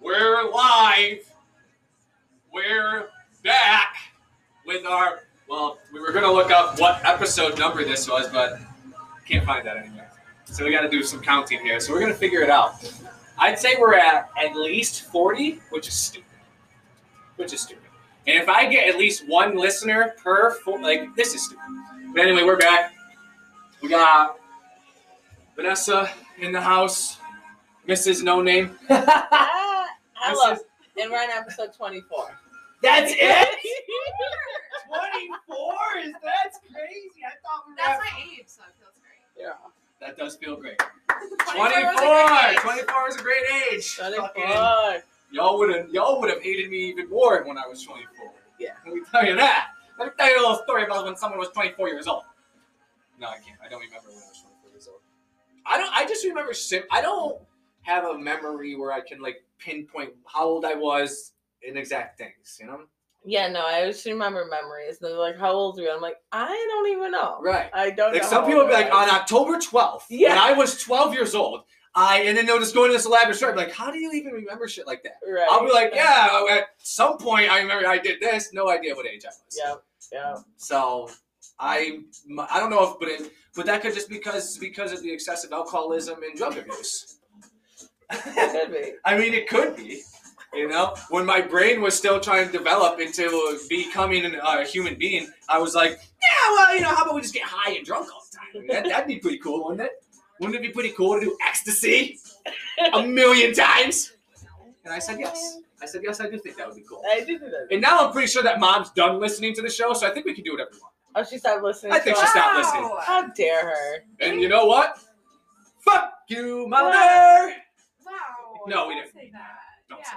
We're live. We're back with our. Well, we were gonna look up what episode number this was, but can't find that anywhere. So we got to do some counting here. So we're gonna figure it out. I'd say we're at at least forty, which is stupid. Which is stupid. And if I get at least one listener per, fo- like this is stupid. But anyway, we're back. We got Vanessa in the house, Mrs. No Name. Hello. And we're on episode 24. That's it. Twenty-four is that's crazy. I thought we were That's at- my age, so it feels great. Yeah. That does feel great. 24 24. 24 is a great age. 24. Fucking- Y'all would have y'all would have hated me even more when I was 24. Yeah. Let me tell you that. Let me tell you a little story about when someone was 24 years old. No, I can't. I don't remember when I was 24 years old. I don't. I just remember. Sim- I don't have a memory where I can like pinpoint how old I was in exact things. You know. Yeah, no, I just remember memories. And They're like, how old are you? I'm like, I don't even know. Right. I don't Like know. some people be like, on October 12th, Yeah. when I was 12 years old, I and then they'll just go into this elaborate story. Like, how do you even remember shit like that? Right. I'll be like, yeah, at some point I remember I did this. No idea what age I was. Yeah, yeah. So I I don't know if, but it, but that could just because because of the excessive alcoholism and drug abuse. Could be. I mean, it could be. You know, when my brain was still trying to develop into becoming a human being, I was like, yeah, well, you know, how about we just get high and drunk all the time? That, that'd be pretty cool, wouldn't it? Wouldn't it be pretty cool to do ecstasy a million times? And I said yes. I said yes. I do think that would be cool. I do that. And now I'm pretty sure that mom's done listening to the show, so I think we can do whatever we want. Oh, she stopped listening. I think she stopped listening. How dare her? And you know what? Fuck you, mother. Wow. No, we don't didn't. say that. Don't yeah. say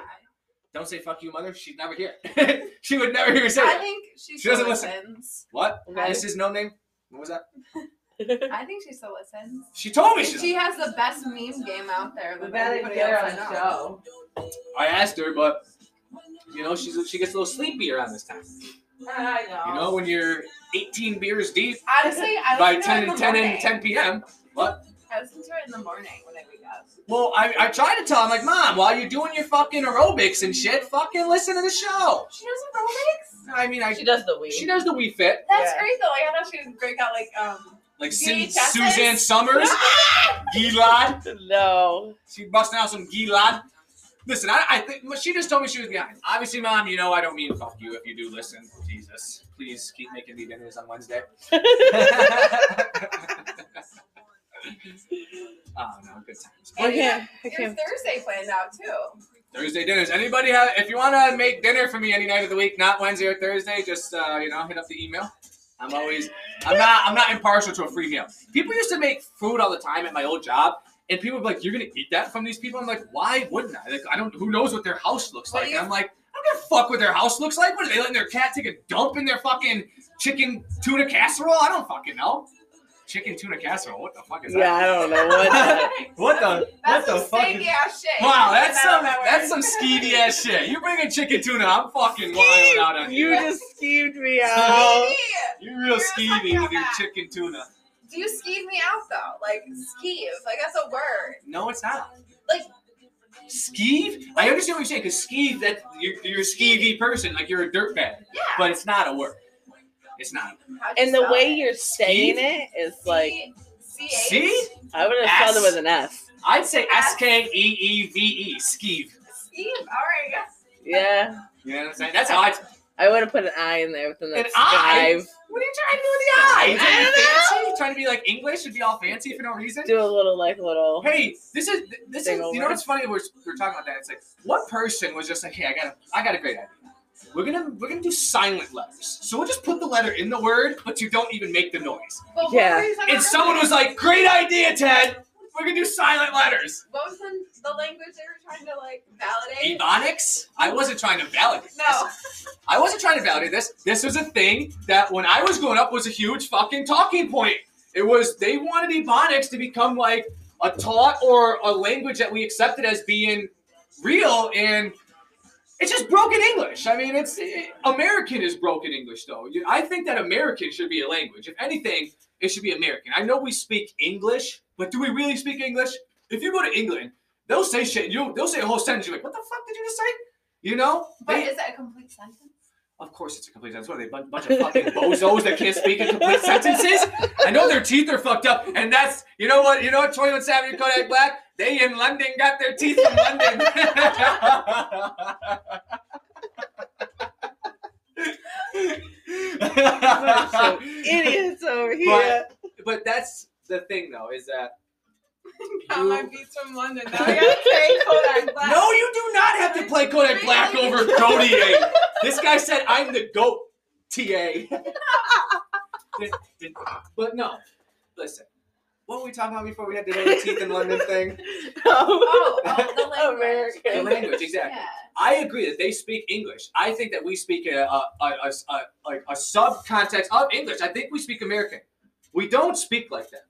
Don't say fuck you, mother. She'd never here. she would never hear me say I that. think she, She still doesn't listen. listens. What? Okay. This is no name. What was that? I think she still listens. She told me she. she has the best meme game out there We than better everybody get her else on I the know. show. I asked her, but you know, she's she gets a little sleepy around this time. I know. You know, when you're 18 beers deep Honestly, I by listen to 10 it in and 10 morning. and 10 p.m. What? I listen to it in the morning when I wake up. Well, I, I tried to tell her, I'm like, Mom, while you're doing your fucking aerobics and shit, fucking listen to the show. She does aerobics? I mean, I She does the weed. she does the Wii Fit, That's Yeah. great though. Like, I thought she would break out like um. like Sin, Suzanne Somers, Gilad. No. She busting out some Gilad. Listen, I, I think she just told me she was behind. Obviously, mom, you know I don't mean fuck you if you do listen. Jesus, please keep making me dinners on Wednesday. oh no, good times. I And you can't. have I your. Thursday planned out too. Thursday dinners. Anybody have? If you want to make dinner for me any night of the week, not Wednesday or Thursday, just uh, you know hit up the email. I'm always. I'm not. I'm not impartial to a free meal. People used to make food all the time at my old job. And people would be like, "You're gonna eat that from these people?" I'm like, "Why wouldn't I? Like, I don't. Who knows what their house looks like?" you- And I'm like, "I don't give a fuck what their house looks like. What are they letting their cat take a dump in their fucking chicken tuna casserole? I don't fucking know. Chicken tuna casserole. What the fuck is that? Yeah, I don't know what. What the? That's what the some fuck? Is, ass shit. wow, that's put that some. That's some skeevy ass shit. You bring in chicken tuna, I'm fucking wild out on you you. just skeeved me out. Skeevy. You're real You're skeevy fucking with your chicken tuna. Do you skeeve me out though? Like skeeve, like that's a word. No, it's not. Like- Skeeve? I understand what you're saying because skeeve that you're, you're a skeevy person, like you're a dirtbag, Yeah. but it's not a word. It's not. And the way it? you're saying it is like C- See? I would have spelled it with an S. I'd say S K E E V E, skeeve. Skeeve. All right. yes. Yeah. You know what I'm saying? That's how I. I would have put an I in there within An that I? skive. What are you trying to do with the eye? You trying to I be don't fancy? Trying to be like English and be all fancy for no reason? Do a little like a little. Hey, this is this Thing is you over. know what's funny? We're, we're talking about that. It's like what person was just like, hey, I got a I got a great idea. We're gonna we're gonna do silent letters. So we'll just put the letter in the word, but you don't even make the noise. But Yeah. were you talking And someone earlier? was like, great idea, Ted. We're gonna do silent letters. What was the, the language they were trying to like validate? Ebonics? I wasn't trying to validate this. No. I wasn't trying to validate this. This was a thing that when I was growing up was a huge fucking talking point. It was they wanted Ebonics to become like a taught or a language that we accepted as being real and it's just broken English. I mean, it's it, American is broken English though. I think that American should be a language. If anything, it should be American. I know we speak English, but do we really speak English? If you go to England they'll say shit. You they'll say a whole sentence. You're like, what the fuck did you just say? You know? But They- is that a complete sentence? Of course, it's a complete sentence. What are they, a bunch of fucking bozos that can't speak in complete sentences? I know their teeth are fucked up, and that's you know what you know what 21 Savage and Kodak Black. They in London got their teeth in London. Bunch idiots over here. but that's the thing, though, is that Got my You- beats from London. Now I gotta say Kodak Black. no, you do not have to play Kodak Black over Godier. This guy said I'm the goat. Ta. but no, listen. What were we talking about before we had the little teeth in London thing? Oh, oh, oh the language. American. The language, exactly. Yeah. I agree that they speak English. I think that we speak a, a, a, a, a, like a subcontext of English. I think we speak American. We don't speak like that.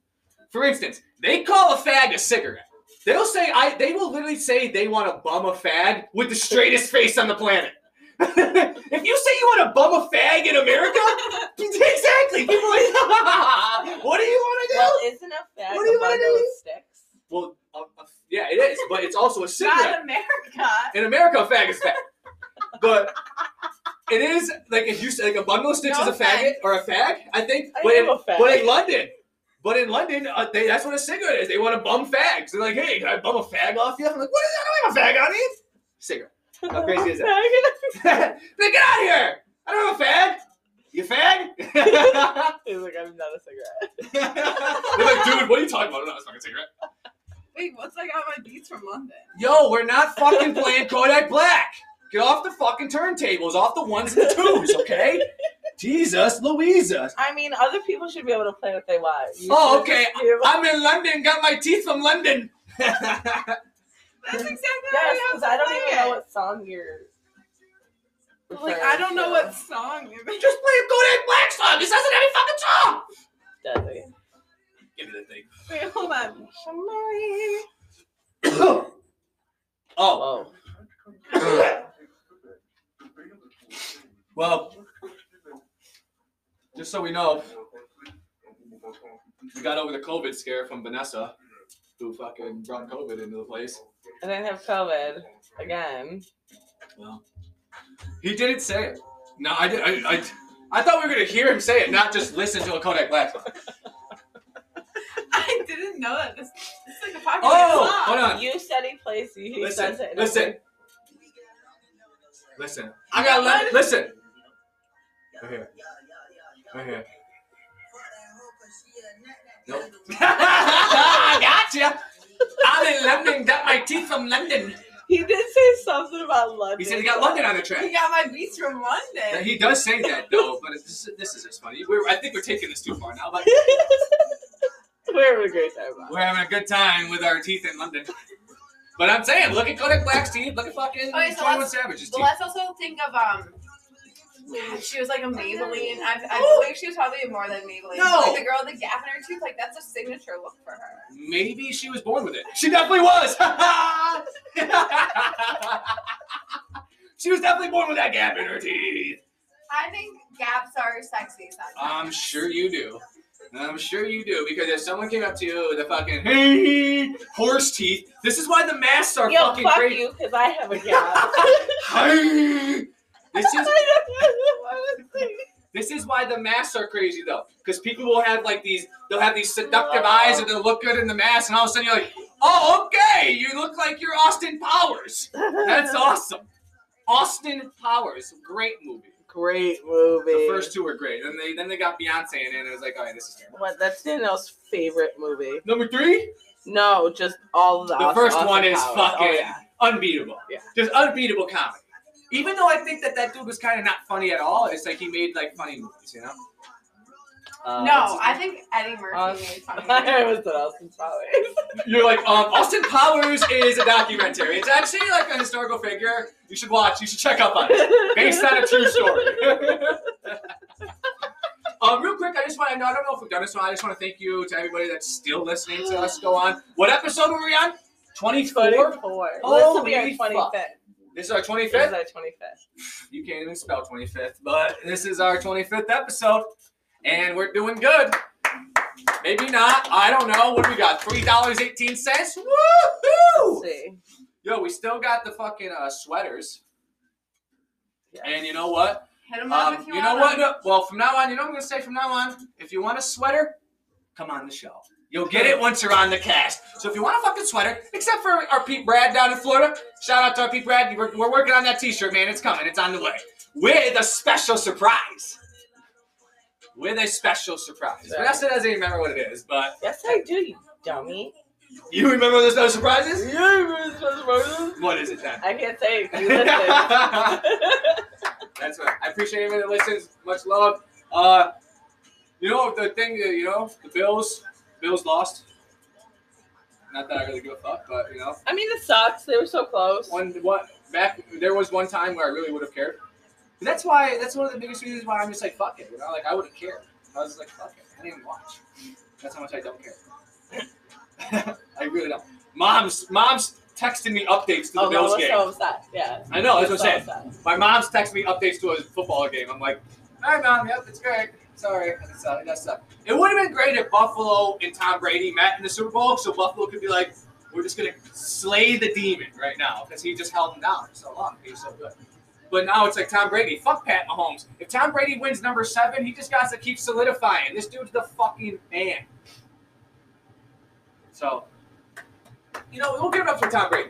For instance, they call a fag a cigarette. They'll say I. They will literally say they want to bum a fag with the straightest face on the planet. If you say you want to bum a fag in America, exactly. People are like, what do you want to do? Well, isn't a fag What do you wanna do? sticks? Well, uh, uh, yeah, it is, but it's also a cigarette. Not America. In America, a fag is fag. But it is like if you say like a bundle of sticks No is a faggot offense. or a fag, I think. I But in, fag. but in London, but in London, uh, they, that's what a cigarette is. They want to bum fags. They're like, hey, can I bum a fag off you? I'm like, what is that? I don't have a fag on me. Cigarette. How crazy is that? that? They get out of here. I don't have a fag. You fag? He's like, I'm not a cigarette. They're like, dude, what are you talking about? I'm not a fucking cigarette. Wait, what's I got my beats from London? Yo, we're not fucking playing Kodak Black. Get off the fucking turntables, off the ones and the twos, okay? Jesus, Louisa. I mean, other people should be able to play what they want. You Oh, okay. just be able- I'm in London, got my teeth from London. That's exactly Yes, how because I don't even know what song you're. Like I don't know to. what song. it is. Just play a Kodak Black song. This doesn't have any fucking song. Does he? Give me the thing. Wait, hold on. oh, Oh. well, just so we know, we got over the COVID scare from Vanessa, who fucking brought COVID into the place. I didn't have COVID again. Well, he didn't say it. No, I did. I, I, I thought we were gonna hear him say it, not just listen to a Kodak Black song. I didn't know that. This, this is like a popular Oh, song. hold on. You said he plays. He he Listen, says it. listen. Listen. I got le- listen. Right here. Right here. Nope. gotcha. I'm in London. Got my teeth from London. He did say something about London. He said he got London on the He got my beats from Now, London. He does say that though, but it's, this, this is just funny. We're, I think we're taking this too far now, but We're having a great time. about we're having a good time with our teeth in London. But I'm saying, look at Kodak Black's teeth. Look at fucking Okay, so 21 let's- Savage's But teeth. let's also think of um. She was like a Maybelline. I, I oh! think she was probably more than Maybelline. No. Like the girl with the gap in her tooth, like that's a signature look for her. Maybe she was born with it. She definitely was. she was definitely born with that gap in her teeth. I think gaps are sexy sometimes. I'm sure you do. I'm sure you do because if someone came up to you with a fucking hey horse teeth, this is why the masks are Yo, fucking fuck great. you, because I have a gap. Hey. This is I don't know. This is why the masks are crazy though, because people will have like these, they'll have these seductive eyes and they'll look good in the mask, and all of a sudden you're like, oh okay, you look like you're Austin Powers. That's awesome. Austin Powers, great movie. Great movie. The first two were great. Then they then they got Beyonce in it, and it was like, all right, this is terrible. What? That's Daniel's favorite movie. Number three, No, just all of the. The Austin- first Austin one is Powers. Oh, fucking- Oh, yeah. unbeatable. Yeah. Just unbeatable comedy. Even though I think that that dude was kind of not funny at all, it's like he made like funny movies, you know. Uh, no, I think Eddie Murphy Austin- made funny. I was at Austin Powers. You're like, um, Austin Powers is a documentary. It's actually like a historical figure. You should watch. You should check up on it. Based on a true story. um, real quick, I just want to know. I don't know if we've done this one. I just want to thank you to everybody that's still listening to us go on. What episode were we on? 24? 24. Well, this will be our Holy 25th. Fuck. This is our 25th. This 25th? is our 25th. You can't even spell 25th, but this is our 25th episode, and we're doing good. Maybe not. I don't know. What do we got? Three dollars eighteen cents. Woohoo! Let's see. Yo, we still got the fucking uh, sweaters. Yes. And you know what? Hit them up Um, if you, you know want what? No, well, from now on, you know what I'm gonna say. From now on, if you want a sweater, come on the show. You'll get it once you're on the cast. So if you want a fucking sweater, except for our Pete Brad down in Florida, shout out to our Pete Brad. We're, we're working on that T-shirt, man. It's coming. It's on the way with a special surprise. With a special surprise. Vanessa doesn't even remember what it is, but Yes, I do, you dummy. you remember there's no surprises? Yeah, I What is it then? I can't say. You listen. That's right. I appreciate everybody that listens. Much love. Uh, you know the thing. that, You know the Bills. Bills lost. Not that I really give a fuck, but you know, I mean, it sucks. They were so close. one what back there was one time where I really would have cared. And that's why that's one of the biggest reasons why I'm just like fuck it. You know, like I wouldn't care. I was just like fuck it. I didn't even watch. That's how much I don't care. I really don't. Mom's mom's texting me updates to the oh, no, Bills was game. so upset. Yeah. I know, that's what I'm So saying. upset. My mom's texting me updates to a football game. I'm like, all right, mom, yep, it's great. Sorry, uh, that's uh, It would have been great if Buffalo and Tom Brady met in the Super Bowl, so Buffalo could be like, we're just gonna slay the demon right now because he just held him down for so long. He was so good. But now it's like Tom Brady. Fuck Pat Mahomes. If Tom Brady wins number seven, he just got to keep solidifying. This dude's the fucking man. So, you know, we'll give it up for Tom Brady.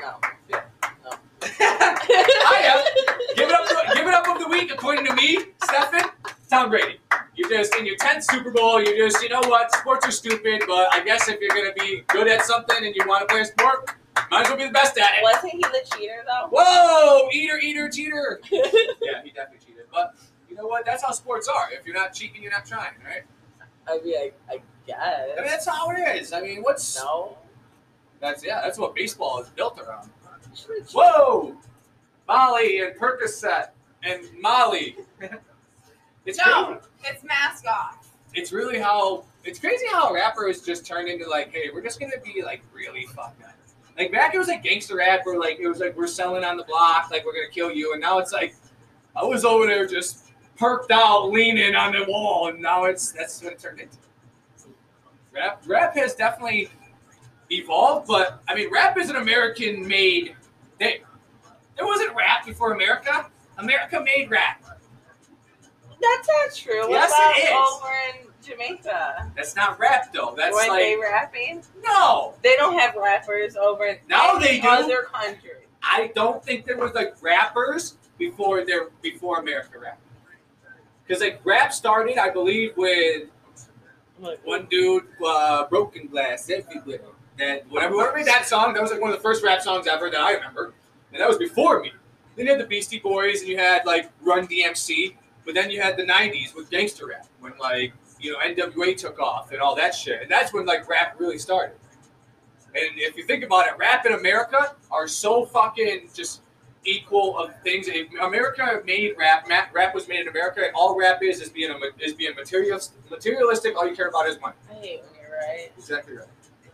No. I am. Give it up. Give it up of the week, according to me, Stefan. Tom Brady. You're just in your tenth Super Bowl. You're just, you know what? Sports are stupid, but I guess if you're gonna be good at something and you want to play a sport, might as well be the best at it. Wasn't he the cheater though? Whoa, eater, eater, cheater. Yeah, he definitely cheated. But you know what? That's how sports are. If you're not cheating, you're not trying, right? I mean, I, I guess. I mean, that's how it is. I mean, what's no. that's yeah, that's what baseball is built around. Whoa, Molly and Percocet and Molly. it's No. crazy. It's mask off. It's really how it's crazy how rappers just turned into like, hey, we're just gonna be like really fucked up. Like back it was like gangster rap where like it was like we're selling on the block, like we're gonna kill you, and now it's like I was over there just perked out, leaning on the wall, and now it's that's what it turned into. Rap rap has definitely evolved, but I mean rap is an American made thing. There wasn't rap before America. America made rap. That's not true. What Yes, about it is. over in Jamaica? That's not rap though. That's Weren't like they rapping? no. They don't have rappers over in Now they do. other country. I don't think there was like rappers before there before America rap. Because like rap started, I believe, with one dude, uh, Broken Glass, everywhere. And whatever, whatever made that song, that was like one of the first rap songs ever that I remember. And that was before me. Then you had the Beastie Boys and you had like Run DMC, but then you had the 90s with gangster rap when like, you know, NWA took off and all that shit. And that's when like rap really started. And if you think about it, rap in America are so fucking just equal of things. If America made rap, rap was made in America, and all rap is is being a, is being materialist, materialistic. All you care about is money. I hate when you're right. Exactly right.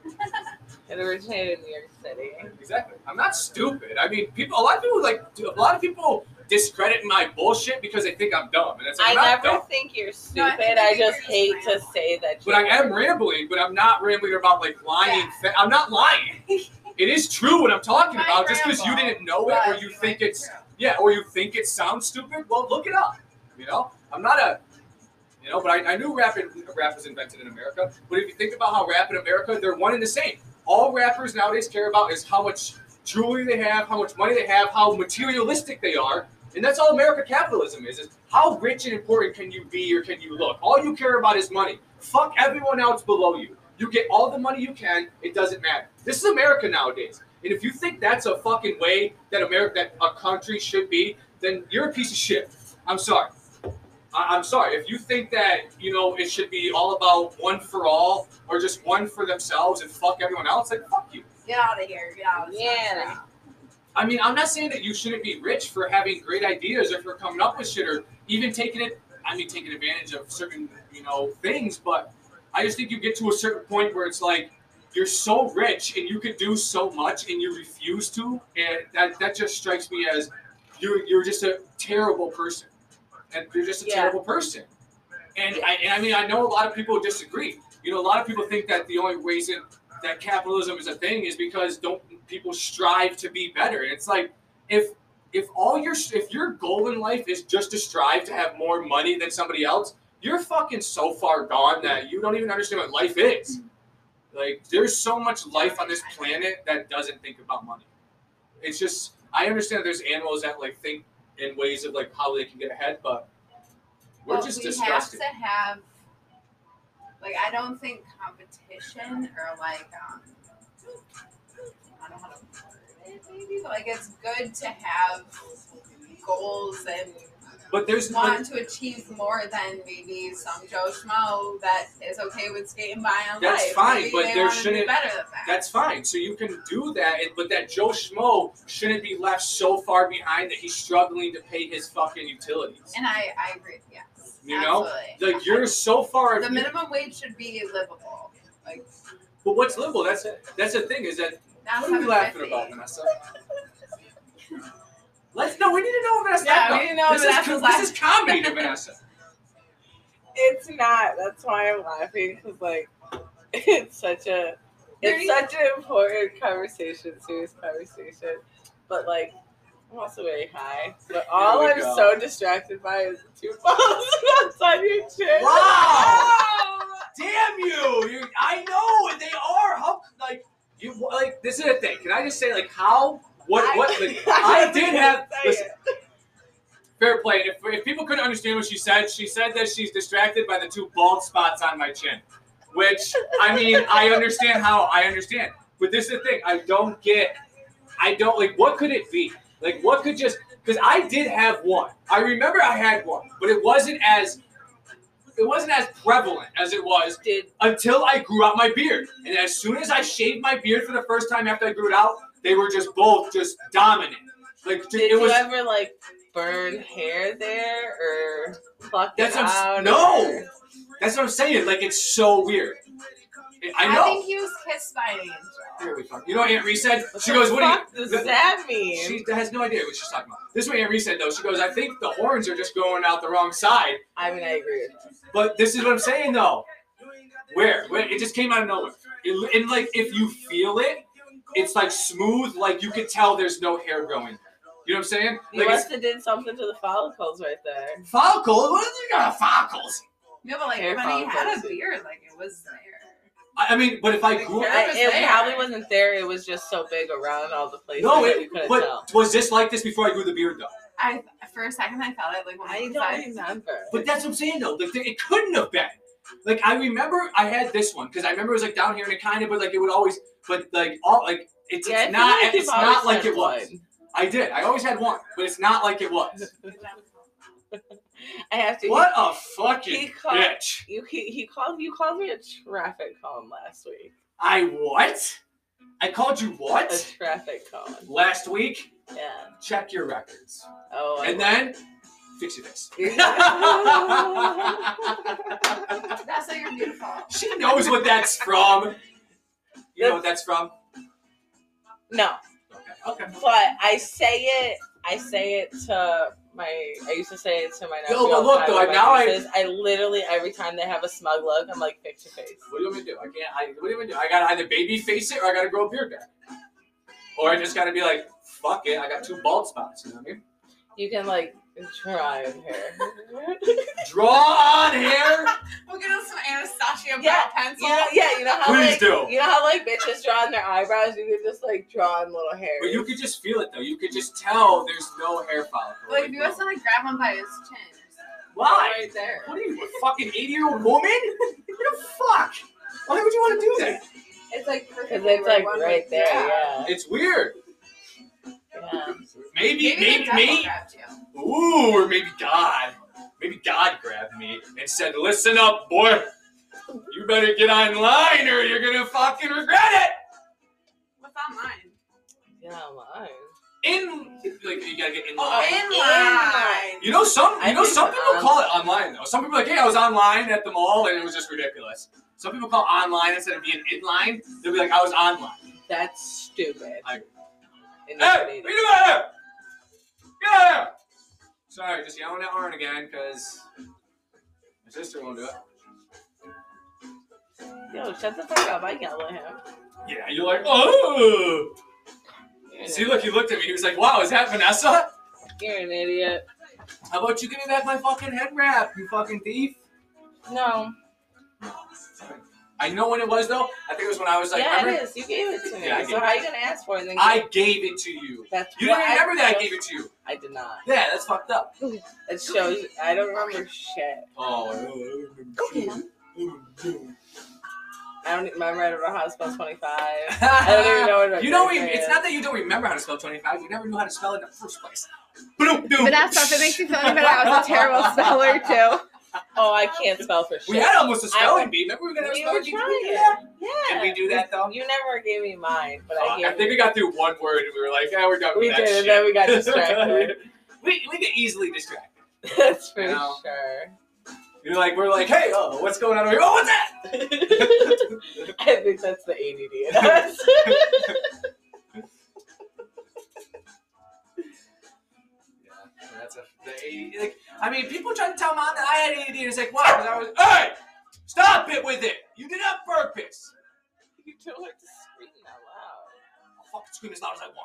It originated in New York City. Exactly. I'm not stupid. I mean, people. A lot of people like. A lot of people discredit my bullshit because they think I'm dumb, and it's like, I I'm never dumb. think you're No, I stupid. I just just hate to say that. But I am rambling. But I'm not rambling about like lying. Yeah. Fa- I'm not lying. it is true what I'm talking You about. might Just because you didn't know it, or but you think it's true. Yeah, or you think it sounds stupid? Well, look it up. You know, I'm not a, you know, but I, I knew rap, in, rap was invented in America. But if you think about how rap in America, they're one and the same. All rappers nowadays care about is how much jewelry they have, how much money they have, how materialistic they are, and that's all American capitalism is: is how rich and important can you be or can you look? All you care about is money. Fuck everyone else below you. You get all the money you can. It doesn't matter. This is America nowadays. And if you think that's a fucking way that America, that a country should be, then you're a piece of shit. I'm sorry. I- I'm sorry. If you think that you know it should be all about one for all or just one for themselves and fuck everyone else, like fuck you. Get out of here. Get out of this Yeah. I mean, I'm not saying that you shouldn't be rich for having great ideas or for coming up with shit or even taking it. I mean, taking advantage of certain you know things, but I just think you get to a certain point where it's like you're so rich and you can do so much and you refuse to, and that that just strikes me as you're you're just a terrible person, and you're just a Yeah. terrible person. And I, and I mean, I know a lot of people disagree. You know, a lot of people think that the only reason that capitalism is a thing is because don't people strive to be better? And it's like if if all your if your goal in life is just to strive to have more money than somebody else, you're fucking so far gone that you don't even understand what life is. Like, there's so much life on this planet that doesn't think about money. It's just I understand there's animals that like think in ways of like how they can get ahead, but we're But just we disgusted. have to have like I don't think competition or like um maybe, but like it's good to have goals and But there's want to achieve more than maybe some Joe Schmo that is okay with skating by on That's life. fine, Maybe but there shouldn't- Be better than that. That's fine. So you can do that, but that Joe Schmo shouldn't be left so far behind that he's struggling to pay his fucking utilities. and I, I agree, yes. You know? absolutely. Like you're so far. the minimum wage should be livable. Like But what's livable? That's that's the thing is that what are you laughing about, Vanessa? Let's no. We need to know what Vanessa. Yeah, no, we need to know this what is Vanessa's this is comedy to Vanessa. It's not. That's why I'm laughing because like it's such a it's such an important conversation, serious conversation. But like I'm also very high. But all I'm go. so distracted by is two balls that's on your chin. Wow! Damn you! you I know and they are. How like you like this is the thing. Can I just say like how what what like, I did have listen, fair play. If, if people couldn't understand what she said, she said that she's distracted by the two bald spots on my chin. Which I mean, I understand how I understand. But this is the thing, I don't get I don't like what could it be? Like what could just because I did have one. I remember I had one, but it wasn't as it wasn't as prevalent as it was until I grew out my beard. And as soon as I shaved my beard for the first time after I grew it out, they were just both just dominant. Like did it was you ever like burn hair there or pluck That's it out? no! or- that's what I'm saying. Like it's so weird. I I think he was kissed by an angel. Here we fuck. You know what Aunt Reese said? What She the goes, "What fuck do you?" does that mean? She has no idea what she's talking about. This is what Aunt Reese said though. She goes, "I think the horns are just going out the wrong side." I mean, I agree with you. But this is what I'm saying though. Where? Where? It just came out of nowhere. It, and like if you feel it, it's like smooth. Like you can tell there's no hair growing. You know what I'm saying? You Like it's must have did something to the follicles right there. follicles. What is you got follicles? No, but like Hair when he had a beard, like it was there. I I mean, but if I grew Hair I, it there. probably wasn't there. It was just so big around all the places no, that you it, but tell. was this like this before I grew the beard though? I for a second I thought it like I was don't I- remember. But that's what I'm saying though. Like, it couldn't have been. Like I remember I had this one because I remember it was like down here and it kind of, but like it would always, but like all like it's, Yeah, it's not like it's not like it was. one. I did. I always had one, but it's not like it was. I have to. What a He fucking called- bitch! You he, he called you called me a traffic cone last week. I what? I called you what? A what? traffic cone. Last week? Yeah. Check your records, Oh. I and then fix your face. That's how you're beautiful. she knows what that's from. You know what that's from? no, Okay. Okay. but I say it. I say it to my. I used to say it to my nephew. Yo, but the look, though, now I- I literally every time they have a smug look, I'm like, fix your face. What do you want me to do? I can't. I, what do you want me to do? I gotta either baby face it or I gotta grow a beard back. Or I just gotta be like, fuck it. I got two bald spots. You know what I mean? You can like try in hair. Draw on hair. We'll get us some Anastasia Yeah, brow pencil. you know, yeah, you know how Please like, do. You know how like bitches draw on their eyebrows? You can just like draw on little hair. But you could just feel it though. You could just tell there's no hair follicle. Like if you was to like grab one by his chin. Why? Right there. What are you, a fucking 80 year old woman? What the fuck? Why would you want to do that? It's like Because it's like one right there, yeah. yeah. It's weird. Yeah. Maybe, Maybe, maybe, the maybe, ooh, or maybe God. Maybe God grabbed me and said, listen up, boy. You better get online or you're gonna fucking regret it. What's online? Yeah, mine. In, like, you gotta get in oh, line. Oh, in line. You know some you I know some people on- call it online though. Some people are like, hey, I was online at the mall and it was just ridiculous. Some people call online instead of being in line. They'll be like, I was online. That's stupid. I- And Hey, that's what are you doing out here? Get out of here! Sorry, just yelling at Arn again because My sister won't do it. Yo, shut the fuck up. I yell at him. Yeah, you're like, oh. You're See, look, he looked at me. He was like, wow, is that Vanessa? You're an idiot. How about you give me back my fucking head wrap, you fucking thief? No. I know when it was though. I think it was when I was like, yeah, remember? it is. You gave it to me. Yeah, so how are you gonna ask for it? and I gave it to you. That's You what didn't remember that I gave it to you. I did not. Yeah, that's fucked up. It shows. I don't remember shit. Oh, I don't remember. I don't know how to spell twenty five. I don't even know what my You don't birthday even, it's not that you don't remember how to spell 25, you never knew how to spell it in the first place. But boom. Vanessa, if it makes you feel any better, I was a terrible speller too. Oh, I can't spell for shit. We had almost a spelling I- bee. Remember we were gonna have a spelling bee? trying. We do that? Yeah. Did we do that though? You never gave me mine, but Uh, I gave. I think we got through one word and we were like, yeah, we're done with We did, and shit. then we got distracted. we, we get easily distracted. That's for You know. sure. You're like, we're like, hey, oh, what's going on over here? Oh, what's that? I think that's the ADD in us. The ADD. Like, I mean, people try to tell mom that I had ADD, and it's like, why? Because I was, hey, stop it with it. You did it on purpose. you don't have to scream out loud. I'll fucking scream as loud as I want.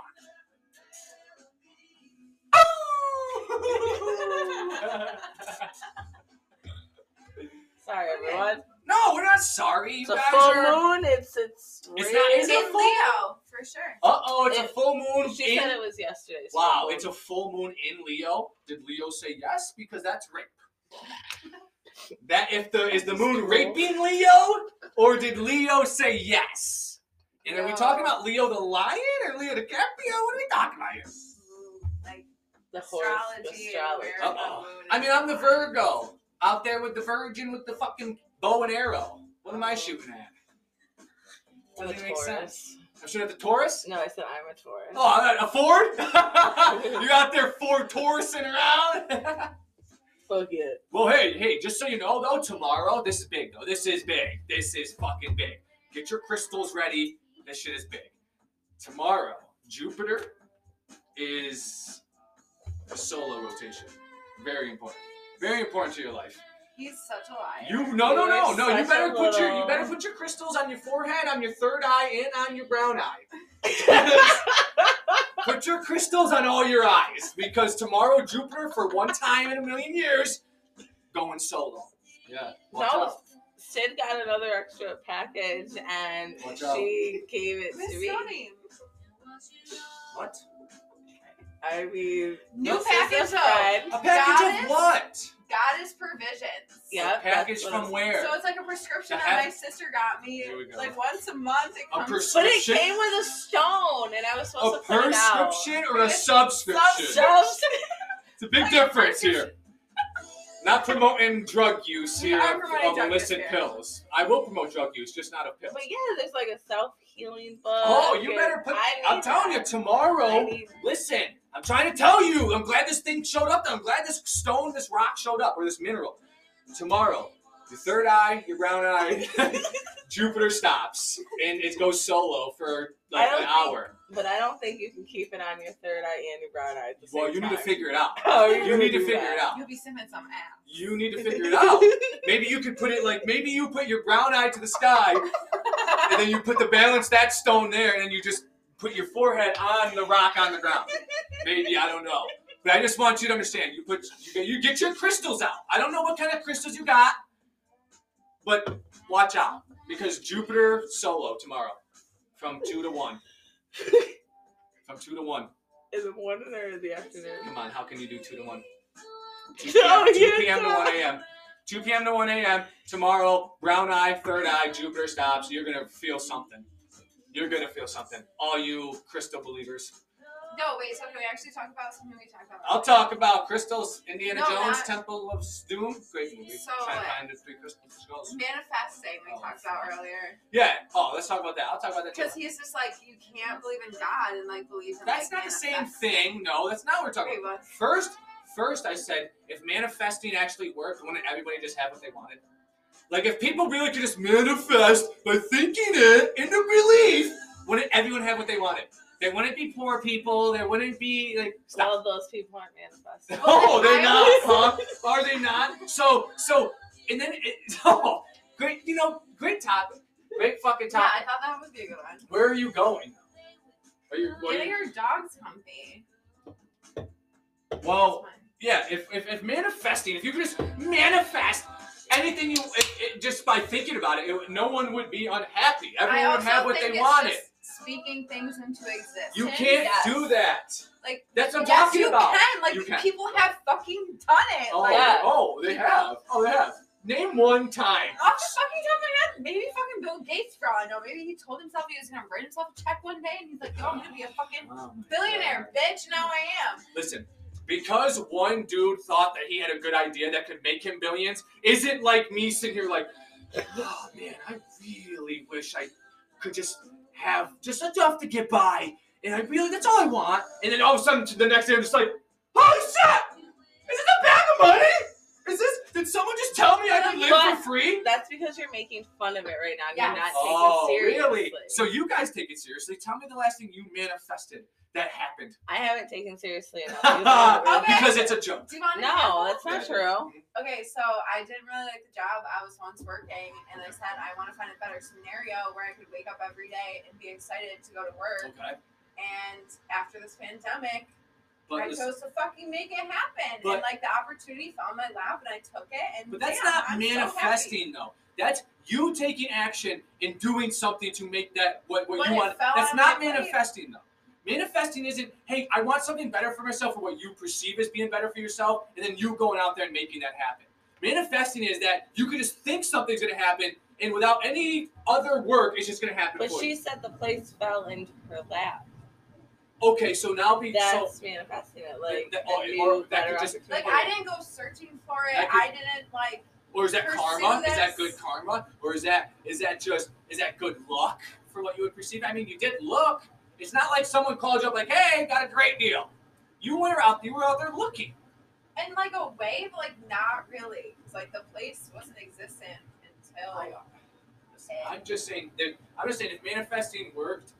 Sorry, everyone. no, we're not sorry. You It's a guys full are. moon. It's it's. It's not- is it In full? Leo, for sure. Uh oh, it's a full moon. She in- said it was yesterday's. full Wow, moon. it's a full moon in Leo. Did Leo say yes? Because that's rape. that if the is the moon raping Leo, or did Leo say yes? And are we talking about Leo the lion or Leo DiCaprio? What are we talking about here? Like the horse. The astrology astrology. Uh-oh. the moon I mean, I'm the. Virgo out there with the Virgin with the fucking bow and arrow. What am I shooting at? Doesn't make sense. I'm shooting at the Taurus. No, I said I'm a Taurus. Oh, a Ford? you out there Ford Taurusing around? Fuck it. Well, hey, hey, just so you know, though, tomorrow, this is big, though. This is big. This is fucking big. Get your crystals ready. This shit is big. Tomorrow, Jupiter is a solo rotation. Very important. Very important to your life. He's such a liar. You no no no no. You better a put your you better put your crystals on your forehead, on your third eye, and on your brown eye. put your crystals on all your eyes because tomorrow Jupiter, for one time in a million years, going solo. Yeah. Watch No, out. Sid got another extra package and Watch out. she gave it Miss to me. Sony. What? I mean, New package a of- A package of what? Goddess provisions. Yeah, package from where? So it's like a prescription To that my have- sister got me. Here we go. Like once a month, it A comes. pres- But it Prescription? came with a stone, and I was supposed a to put it out. prescription or a It's subscription? Subs- It's a big Like, difference here. Not promoting drug use We here are of, promoting of drug use illicit here. pills. I will promote drug use, just not of pills. But yeah, there's like a self healing oh, book. Oh, you and better put. I I'm need telling you, that. tomorrow. Need- Listen, I'm trying to tell you. I'm glad this thing showed up. I'm glad this stone, this rock showed up, or this mineral. Tomorrow, your third eye, your brown eye, Jupiter stops and it goes solo for like don't an think- hour. But I don't think you can keep it on your third eye and your brown eye at the same Well, oh, you need to figure it out. Oh, you're You gonna need to figure that. it out. You'll be sipping some ass. You need to figure it out. Maybe you could put it like maybe you put your brown eye to the sky, and then you put the balance that stone there, and then you just put your forehead on the rock on the ground. Maybe I don't know, but I just want you to understand. You put you get, you get your crystals out. I don't know what kind of crystals you got, but watch out because Jupiter solo tomorrow from two to one. From two to one. Is it morning or in the afternoon? Come on, how can you do two to one? 2 No, p.m. 2 p.m. to 1 a.m. 2 p.m. to 1 a.m. Tomorrow, brown eye, third eye, Jupiter stops. You're gonna feel something. You're gonna feel something. All you crystal believers. No, wait. So can we actually talk about something we talked about? I'll talk about crystals. Indiana No, Jones, not- Temple of Doom. Great movie. So, Try and uh, find the three crystal skulls. Manifesting, we Oh, talked about earlier. Yeah. Oh, let's talk about that. I'll talk about that too. Because he's just like, you can't believe in God and like believe in That's like, not the same thing. No, that's not what we're talking about. First, first I said if manifesting actually worked, wouldn't everybody just have what they wanted? Like if people really could just manifest by thinking it into belief, wouldn't everyone have what they wanted? There wouldn't be poor people. There wouldn't be like stop. Well, those people aren't manifesting. Oh, they're not, huh? Are they not? So, so and then it, oh, great, you know, great topic, great fucking topic. Yeah. I thought that would be a good one. Where are you going? Are you? Are Getting you your dogs comfy. well, yeah. If, if if manifesting, if you could just manifest anything you it, it, just by thinking about it, it, no one would be unhappy. Everyone would have what they it's wanted. Speaking things into existence. You can't Yes. do that. Like, That's what I'm yes, talking you about. can. Like, You can. people have fucking done it. Oh, like, Yeah. oh, they have. Oh, they have. Name one time. Off the fucking top of my head, maybe fucking Bill Gates for all I know. Maybe he told himself he was gonna write himself a check one day, and he's like, "Yo, I'm gonna be a fucking Oh billionaire, God. bitch." Now I am. Listen, because one dude thought that he had a good idea that could make him billions, isn't like me sitting here like, oh man, I really wish I could just have just enough to get by, and I'd be like, that's all I want. And then all of a sudden, the next day, I'm just like, holy shit! Is this a bag of money? Is this? Did someone just tell me I could live But- for free? That's because you're making fun of it right now. Yes. You're not Oh, taking it oh, seriously. really? So you guys take it seriously. Tell me the last thing you manifested that happened. I haven't taken seriously enough. You know, really. Okay. because it's a joke. Do you want No, that's not true. Okay, so I didn't really like the job I was once working, and I said I want to find a better scenario where I could wake up every day and be excited to go to work. Okay. And after this pandemic, But I chose to fucking make it happen. But- and like the opportunity fell in my lap, and I took it. And But that's damn, not I'm so manifesting though. That's you taking action and doing something to make that what, what But you it want. fell That's not my plate. manifesting though. Manifesting isn't, hey, I want something better for myself or what you perceive as being better for yourself, and then you going out there and making that happen. Manifesting is that you can just think something's gonna happen, and without any other work, it's just gonna happen But for she you. said the place fell into her lap. Okay, so now be so That's manifesting it. Like, that- that or- you or that could just- Like opportunity. I didn't go searching for it. Could- I didn't like. Or is that pursue karma? Is that good karma? Or is that is that just is that good luck for what you would perceive? I mean, you did look. It's not like someone called you up like, "Hey, got a great deal." You were out. You were out there looking. In like a way, but like not really. It's like the place wasn't existent until. I'm just saying that I'm just saying if manifesting worked,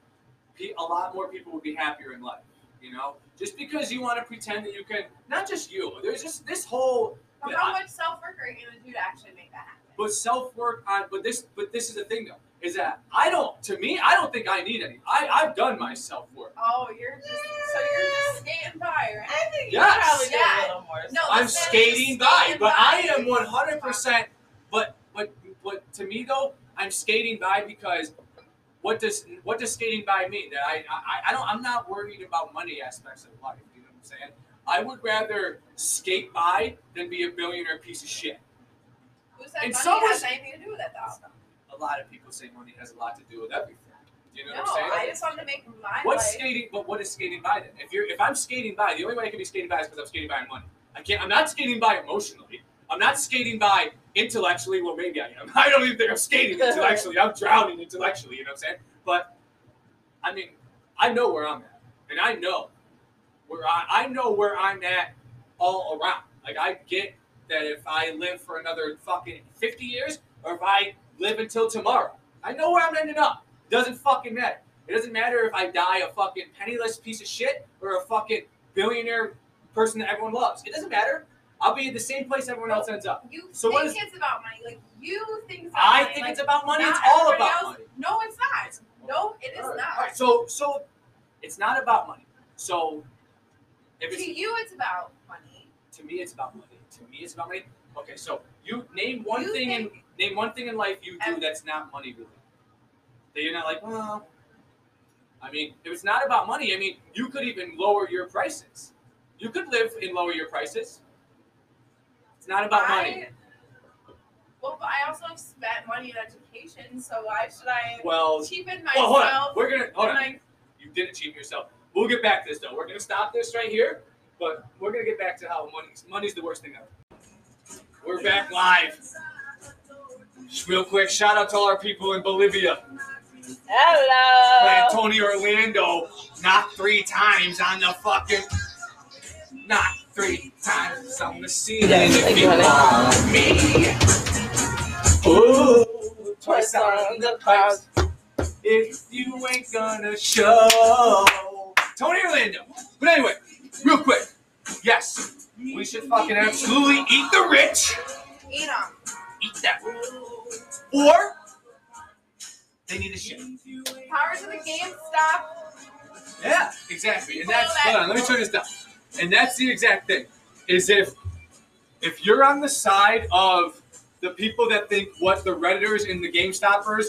a lot more people would be happier in life. You know, just because you want to pretend that you can, not just you. There's just this whole But how I- much self work are you gonna do to actually make that happen? But self work on, but this, but this is the thing though, is that I don't. To me, I don't think I need any. I I've done my self work. Oh, you're just so you're just skating by, right? I think Yes. you probably do Yeah. a little more. No, I'm this man is skating by, skating but I am 100. percent But but but to me though, I'm skating by because what does what does skating by mean? That I I, I don't I'm not worried about money aspects of life. You know what I'm saying? I would rather skate by than be a billionaire piece of shit. Who said And money someone's- has anything to do with it though? A lot of people say money has a lot to do with everything. Do you know No, what I'm saying? I just wanted to make my What's life. skating? But what is skating by then? If you're, if I'm skating by, the only way I can be skating by is because I'm skating by money. I can't. I'm not skating by emotionally. I'm not skating by intellectually. Well, maybe I am. I don't even think I'm skating intellectually. I'm drowning intellectually. You know what I'm saying? But I mean, I know where I'm at, and I know where I, I know where I'm at all around. Like I get that if I live for another fucking 50 years, or if I live until tomorrow, I know where I'm ending up. Doesn't fucking matter. It doesn't matter if I die a fucking penniless piece of shit or a fucking billionaire person that everyone loves. It doesn't matter. I'll be in the same place everyone else ends up. You So what think it's about money, like you think it's about I money. think like, it's about money. It's all about else- money. No, it's not. No, it is right, not. right, So, so it's not about money. So, if To you, it's about money. to me, it's about money. To me, it's about money. Okay, so you name one You thing in think- name one thing in life you do that's not money related. That you're not like, well. I mean, if it's not about money, I mean, you could even lower your prices. You could live and lower your prices. It's not about money. Well, but I also have spent money in education, so why should I Well, cheapen well, hold on. myself? We're gonna hold on. like, You didn't cheat yourself. We'll get back to this though. We're gonna stop this right here, but we're gonna get back to how money's money's the worst thing ever. We're back live. Just real quick, shout out to all our people in Bolivia. Playing Hello. Tony Orlando not three times on the fucking not three times on the ceiling Yeah, if like you honey. want me. Ooh, twice on the pipes if you ain't gonna show. Tony Orlando. But anyway, real quick. Yes, we should fucking absolutely eat the rich. eat 'em. eat that word. Or they need a shit. Powers of the GameStop. Yeah, exactly. And that's that hold on, let me turn this down. And that's the exact thing. Is if if you're on the side of the people that think what the redditors and the GameStoppers,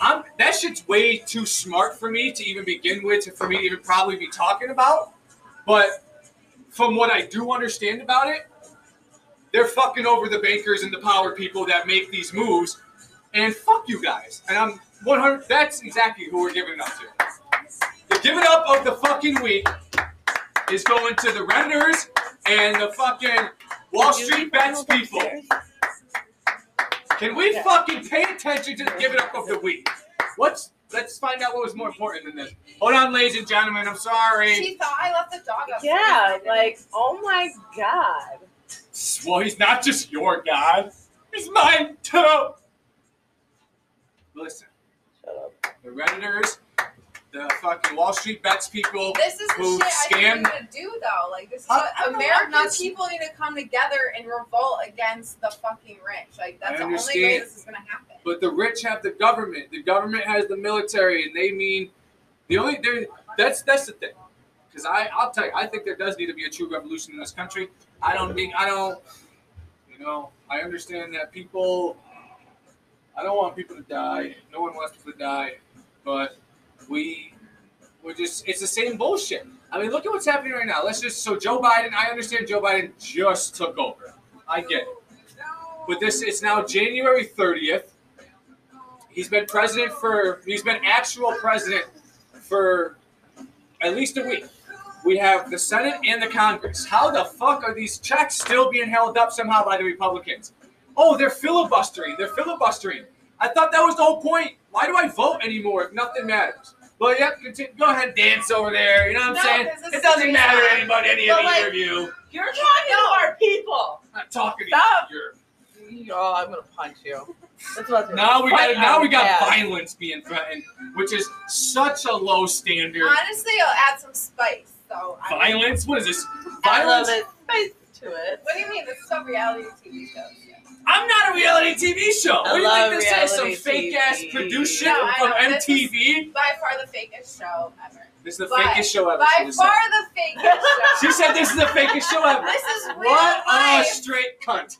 I'm that shit's way too smart for me to even begin with, to, for me to even probably be talking about. But from what I do understand about it, they're fucking over the bankers and the power people that make these moves. And fuck you guys. And I'm 100. That's exactly who we're giving it up to. The giving up of the fucking week is going to the Redditors and the fucking Wall Street bets people. Can we fucking pay attention to the giving up of the week? Let's let's find out what was more important than this. Hold on, ladies and gentlemen. I'm sorry. She thought I left the dog up. Yeah, like, oh my god. Well, he's not just your god. He's mine too. Listen, Shut up. the Redditors, the fucking Wall Street bets people. This is the Who shit I scam- think we need to do though. Like this is I- what I don't know, American I'm people need to come together and revolt against the fucking rich. Like that's I the only way understand. this is gonna happen. But the rich have the government. The government has the military, and they mean the only. they're- That's that's the thing. Because I, I'll tell you, I think there does need to be a true revolution in this country. I don't think I don't. You know, I understand that people. I don't want people to die. No one wants people to die, but we, we're just. It's the same bullshit. I mean, look at what's happening right now. Let's just. So Joe Biden. I understand Joe Biden just took over. I get it. But this it's now January 30th. He's been president for he's been actual president for at least a week. We have the Senate and the Congress. How the fuck are these checks still being held up somehow by the Republicans? Oh, they're filibustering. They're filibustering. I thought that was the whole point. Why do I vote anymore if nothing matters? But yep, continue, go ahead, dance over there. You know what I'm No, saying? 'cause this It is doesn't serious matter to anybody, any But of the like- interview. You're talking to our people. I'm not talking Stop. to you. Oh, I'm gonna punch you. That's what Now we got now we got out, violence being threatened, which is such a low standard. Honestly, I'll add some spice. So I mean, Violence? What is this? I love Violence? it. Spice to it. What do you mean? This is a reality TV show. I'm not a reality TV show. I what do you love think this is? Some fake ass TV. produced shit No, I from know, this is- MTV? By far the fakest show ever. This is the By- fakest show ever. By she just far said. the fakest show. She said this is the fakest show ever. This is real What a life. straight cunt.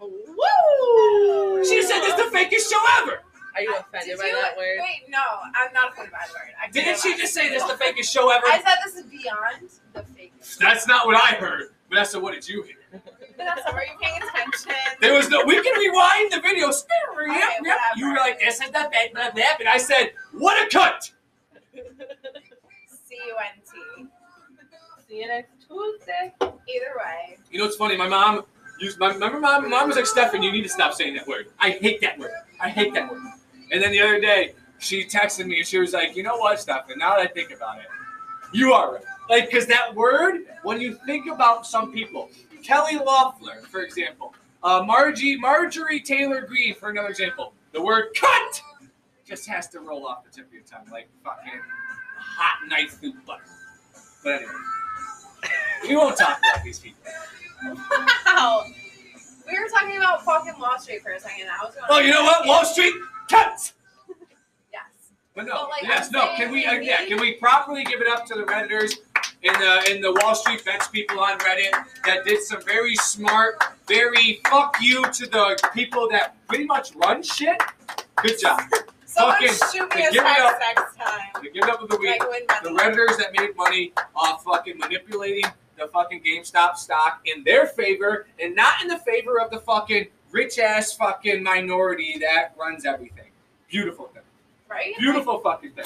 Woo! She said this is the fakest show ever. Are you Did offended by you- that word? Wait, no, I'm not offended by the word. I Didn't she just say this is the fakest show ever? I said this is beyond the fakest. That's not what I heard. Vanessa, what did you hear? Vanessa, were you paying attention? There was no. We can rewind the video. Yep, yep. You were like, "This is the fake, blah, blah," and I said, "What a cut!" C U N T. See you next Tuesday. Either way. You know what's funny? My mom used. My remember, mom. Mom was like, "Stefan, you need to stop saying that word. I hate that word. I hate that word." And then the other day, she texted me and she was like, "You know what, Stefan? Now that I think about it, you are right. Like, because that word, when you think about some people, Kelly Loeffler, for example, uh, Margie, Marjorie Taylor Greene, for another example, the word "cunt" just has to roll off the tip of your tongue like fucking hot knife through butter. But anyway, we won't talk about these people. Wow. We were talking about fucking Wall Street for a second. I was going. Oh, you know what? Wall Street cuts. Yes. But no, But, like, yes, I'm no. Can we? we Uh, yeah, can we properly give it up to the redditors and the and the Wall Street bets people on Reddit that did some very smart, very fuck you to the people that pretty much run shit. Good job. Someone Fucking- shoot me a give it up. text next time. The give it up of the week. The money. redditors that made money off fucking manipulating the fucking GameStop stock in their favor and not in the favor of the fucking rich ass fucking minority that runs everything. Beautiful thing. Right? Beautiful fucking thing.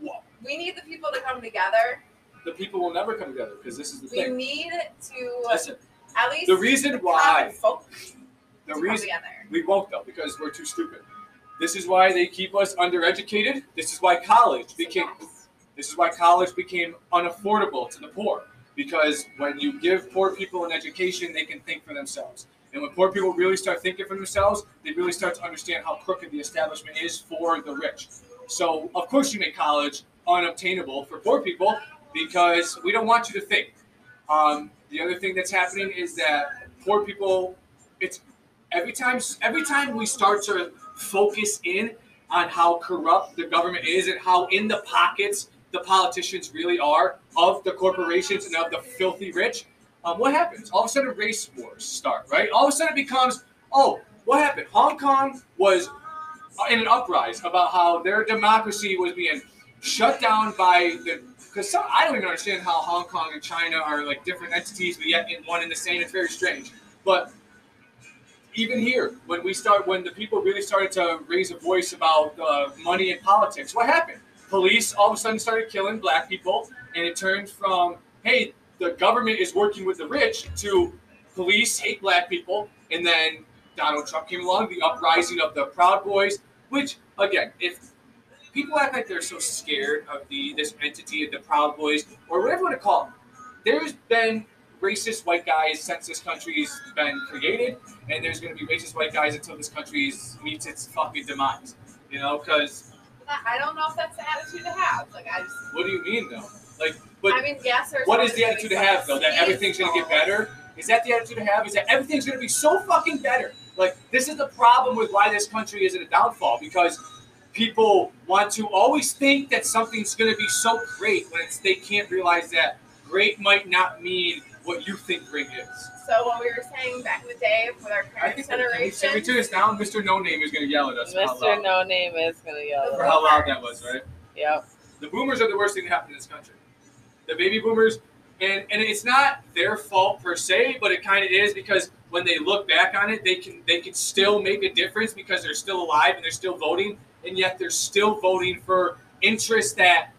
Whoa. We need the people to come together. The people will never come together because this is the We thing. We need to Listen, at least the reason why, the reason we won't though, because we're too stupid. This is why they keep us undereducated. This is why college became. This is why college became unaffordable to the poor. Because when you give poor people an education, they can think for themselves. And when poor people really start thinking for themselves, they really start to understand how crooked the establishment is for the rich. So, of course, you make college unobtainable for poor people because we don't want you to think. Um, the other thing that's happening is that poor people it's every time every time we start to focus in on how corrupt the government is and how in the pockets the politicians really are of the corporations and of the filthy rich, um, what happens? All of a sudden, race wars start, right? All of a sudden, it becomes, oh, what happened? Hong Kong was in an uprise about how their democracy was being shut down by the. Because I don't even understand how Hong Kong and China are like different entities, but yet in one and the same. It's very strange. But even here, when we start, when the people really started to raise a voice about uh, money and politics, what happened? Police all of a sudden started killing black people, and it turned from, hey, the government is working with the rich to police hate black people, and then Donald Trump came along, the uprising of the Proud Boys, which again, if people act like they're so scared of the this entity of the Proud Boys or whatever you want to call them, there's been racist white guys since this country's been created, and there's going to be racist white guys until this country meets its fucking demise. You know, because I don't know if that's the attitude to have. Like I just. what do you mean though? Like, but I mean, yes. What is the attitude to have though? That everything's going to get better? Is that the attitude to have? Is that everything's going to be so fucking better? Like, this is the problem with why this country is in a downfall because people want to always think that something's going to be so great when it's, they can't realize that great might not mean what you think great is. So what we were saying back in the day with our parents' think that, we generation. turn this down, Mr. No Name is going to yell at us. Mr. No Name is gonna yell. For how loud that was, right? Yep. the boomers are the worst thing to happen in this country. The baby boomers, and and it's not their fault per se, but it kind of is because when they look back on it, they can they can still make a difference because they're still alive and they're still voting, and yet they're still voting for interests that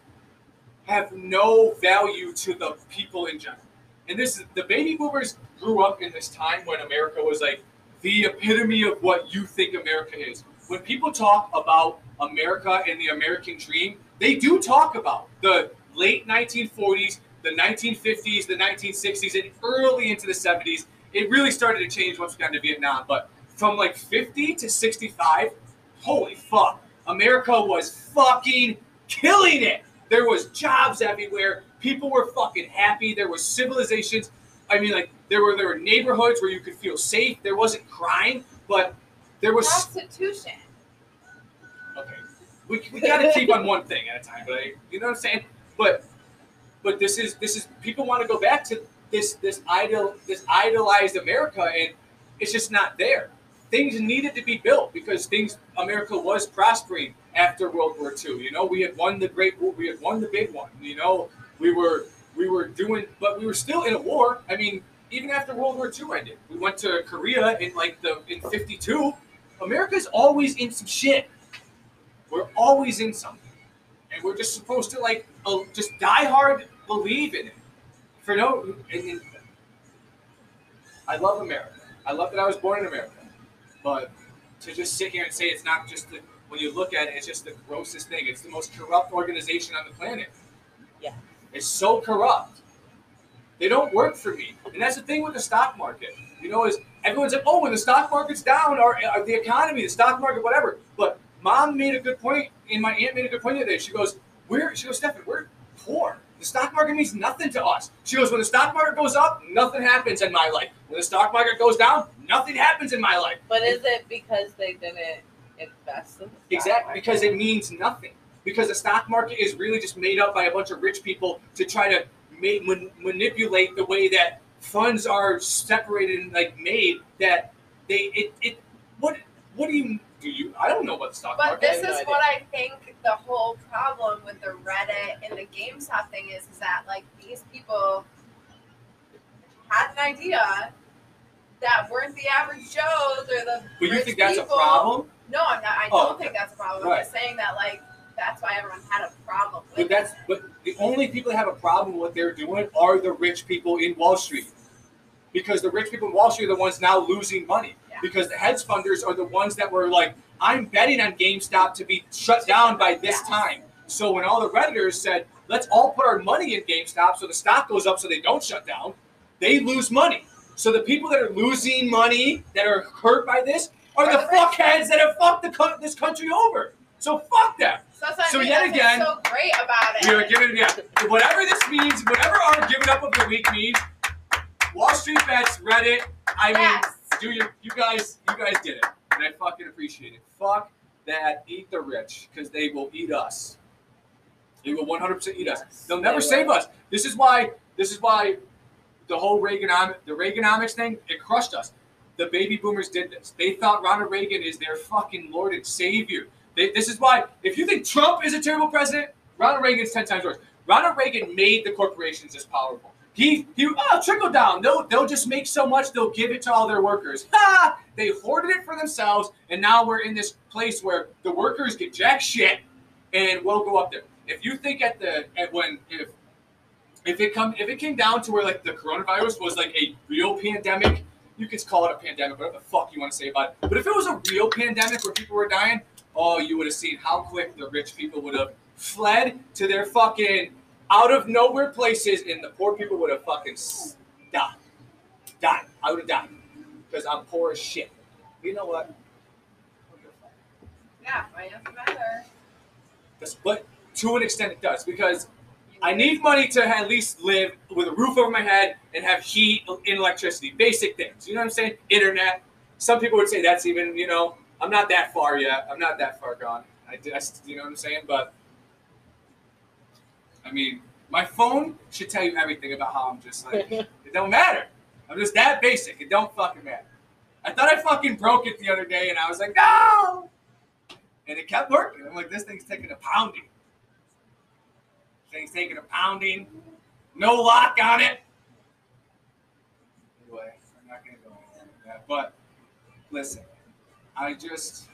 have no value to the people in general. And this is the baby boomers grew up in this time when America was like the epitome of what you think America is. When people talk about America and the American dream, they do talk about the late 1940s, the 1950s, the 1960s, and early into the 70s. It really started to change once we got into Vietnam, but from like 50 to 65, holy fuck, America was fucking killing it. There was jobs everywhere. People were fucking happy. There was civilizations. I mean, like there were there were neighborhoods where you could feel safe. There wasn't crime, but there was Prostitution. okay. We, we got to keep on one thing at a time, but I, you know what I'm saying. But but this is this is people want to go back to this this idol this idolized America, and it's just not there. Things needed to be built because things America was prospering after World War II. You know, we had won the great war, we had won the big one. You know, we were we were doing, but we were still in a war. I mean, even after World War II ended, we went to Korea in like the in '52. America's always in some shit. We're always in something, and we're just supposed to like uh, just die hard believe in it for no. And, and I love America. I love that I was born in America, but to just sit here and say it's not just the when you look at it, it's just the grossest thing. It's the most corrupt organization on the planet. Yeah. It's so corrupt. They don't work for me. And that's the thing with the stock market. You know, is everyone's like, oh, when the stock market's down or, or the economy, the stock market, whatever. But mom made a good point, and my aunt made a good point the other day. She goes, We're she goes, Stephen, we're poor. The stock market means nothing to us. She goes, When the stock market goes up, nothing happens in my life. When the stock market goes down, nothing happens in my life. But is it because they didn't invest in the stock Exactly, market? because it means nothing. Because the stock market is really just made up by a bunch of rich people to try to ma- man- manipulate the way that funds are separated and like made. That they it, it what what do you do you I don't know what stock But market. this is no what I think the whole problem with the Reddit and the GameStop thing is, is that like these people had an idea that weren't the average Joes or the But you think that's people. a problem? No, I'm not. I Oh, don't okay. think that's a problem. Right. I'm just saying that like that's why everyone had a problem with But it. that's but the only people that have a problem with what they're doing are the rich people in Wall Street. Because the rich people in Wall Street are the ones now losing money. Because the hedge funders are the ones that were like, I'm betting on GameStop to be shut down by this time. So when all the Redditors said, let's all put our money in GameStop so the stock goes up so they don't shut down, they lose money. So the people that are losing money, that are hurt by this, are the fuckheads that have fucked the, co- this country over. So fuck them. so that's what I so yet again, so great about it. We are giving yeah. Whatever this means, whatever our giving up of the week means, Wall Street bets, Reddit. I mean, yes. Do your, you guys, you guys did it, and I fucking appreciate it. Fuck that, eat the rich, because they will eat us. They will 100% eat us. They'll never they save us. This is why. This is why the whole Reaganomic, the Reaganomics thing, it crushed us. The baby boomers did this. They thought Ronald Reagan is their fucking lord and savior. They, this is why. If you think Trump is a terrible president, Ronald Reagan's ten times worse. Ronald Reagan made the corporations this powerful. He he oh trickle down. They'll they'll just make so much they'll give it to all their workers. Ha! They hoarded it for themselves, and now we're in this place where the workers get jack shit, and we'll go up there. If you think at the at when if if it come if it came down to where like the coronavirus was like a real pandemic, you could call it a pandemic, whatever the fuck you want to say about it. But if it was a real pandemic where people were dying, oh, you would have seen how quick the rich people would have fled to their fucking out of nowhere places, and the poor people would have fucking died. Died. I would have died because I'm poor as shit. You know what? Yeah, mine doesn't matter. That's- But to an extent, it does because I need money to at least live with a roof over my head and have heat and electricity. Basic things. You know what I'm saying? Internet. Some people would say that's even, you know, I'm not that far yet. I'm not that far gone. I, I you know what I'm saying? But I mean, my phone should tell you everything about how I'm just like, it don't matter. I'm just that basic. It don't fucking matter. I thought I fucking broke it the other day and I was like, no! And it kept working. I'm like, this thing's taking a pounding. Thing's taking a pounding. No lock on it. Anyway, I'm not gonna go into that. But listen, I just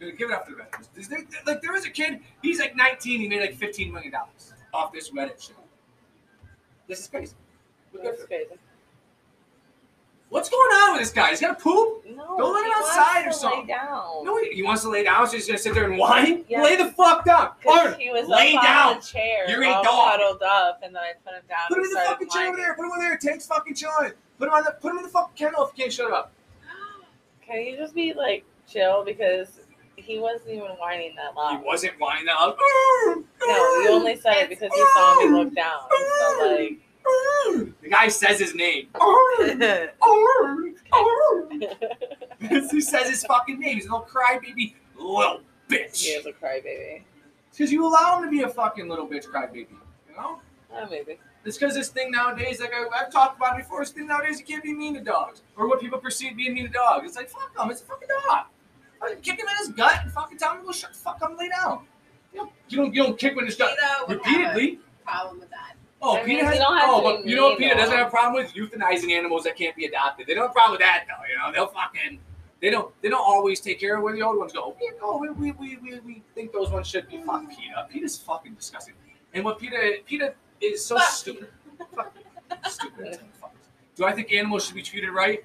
gonna give it up to the veterans. Like there was a kid, he's like 19, he made like 15 million dollars off this Reddit shit. This is crazy. That's crazy. What's going on with this guy? He's got a poop? No, Go let him outside wants or to lay something. down. No, he, he wants to lay down, so he's gonna sit there and whine. Yeah. Lay the fuck down. Arn, he was lay down. chair, You're a dog. cuddled up, and then I put him down. Put him in the fucking chair over there. Put him over there. Tank's fucking chilling. Put him on the. Put him in the fucking kennel if you can't shut him up. Can you just be like chill because he wasn't even whining that loud. He wasn't whining that loud. No, you only said it because you saw me look down. So like, The guy says his name. he says his fucking name. He's a little crybaby little bitch. he is a crybaby. Because you allow him to be a fucking little bitch crybaby. You know? Oh, maybe. It's because this thing nowadays, like I, I've talked about before, this thing nowadays, you can't be mean to dogs. Or what people perceive being mean to dogs. It's like, fuck him, it's a fucking dog. Fucking kick him in his gut and fucking tell him to go shut the fuck up and lay down. You don't, you don't, you don't kick him in his gut PETA would have repeatedly. problem with that. Oh, I mean, PETA you has. Oh, but you know what PETA doesn't have a problem with euthanizing animals that can't be adopted. They don't have a problem with that though. You know, they'll fucking. They don't. They don't always take care of where the old ones go. Yeah, no, we, we, we, we, we think those ones should be. Fuck PETA. PETA's fucking disgusting. And what PETA PETA is so Fuck stupid. Fuck stupid. Do I think animals should be treated right,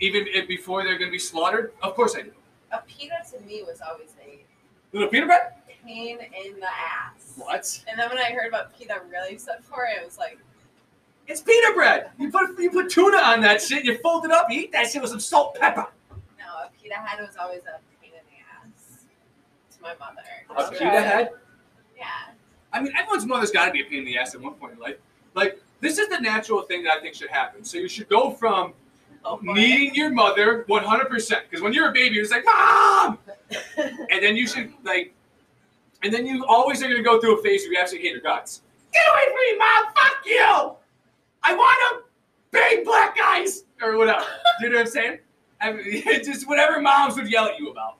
even if, before they're going to be slaughtered? Of course I do. A pita to me was always a Little Peter bread? pain in the ass. What? And then when I heard about pita really stood for it, it was like, It's pita bread. You put you put tuna on that shit. You fold it up. You eat that shit with some salt, pepper. no, a pita head was always a pain in the ass to my mother. A pita right. head. Yeah. I mean, everyone's mother's got to be a pain in the ass at one point in life. Like, this is the natural thing that I think should happen. So you should go from Oh, needing your mother 100%. Because when you're a baby, you're just like, Mom! And then you should, like, and then you always are going to go through a phase where you absolutely hate your guts. Get away from me, Mom! Fuck you! I want to bang black guys! Or whatever. Do you know what I'm saying? I mean, just whatever moms would yell at you about.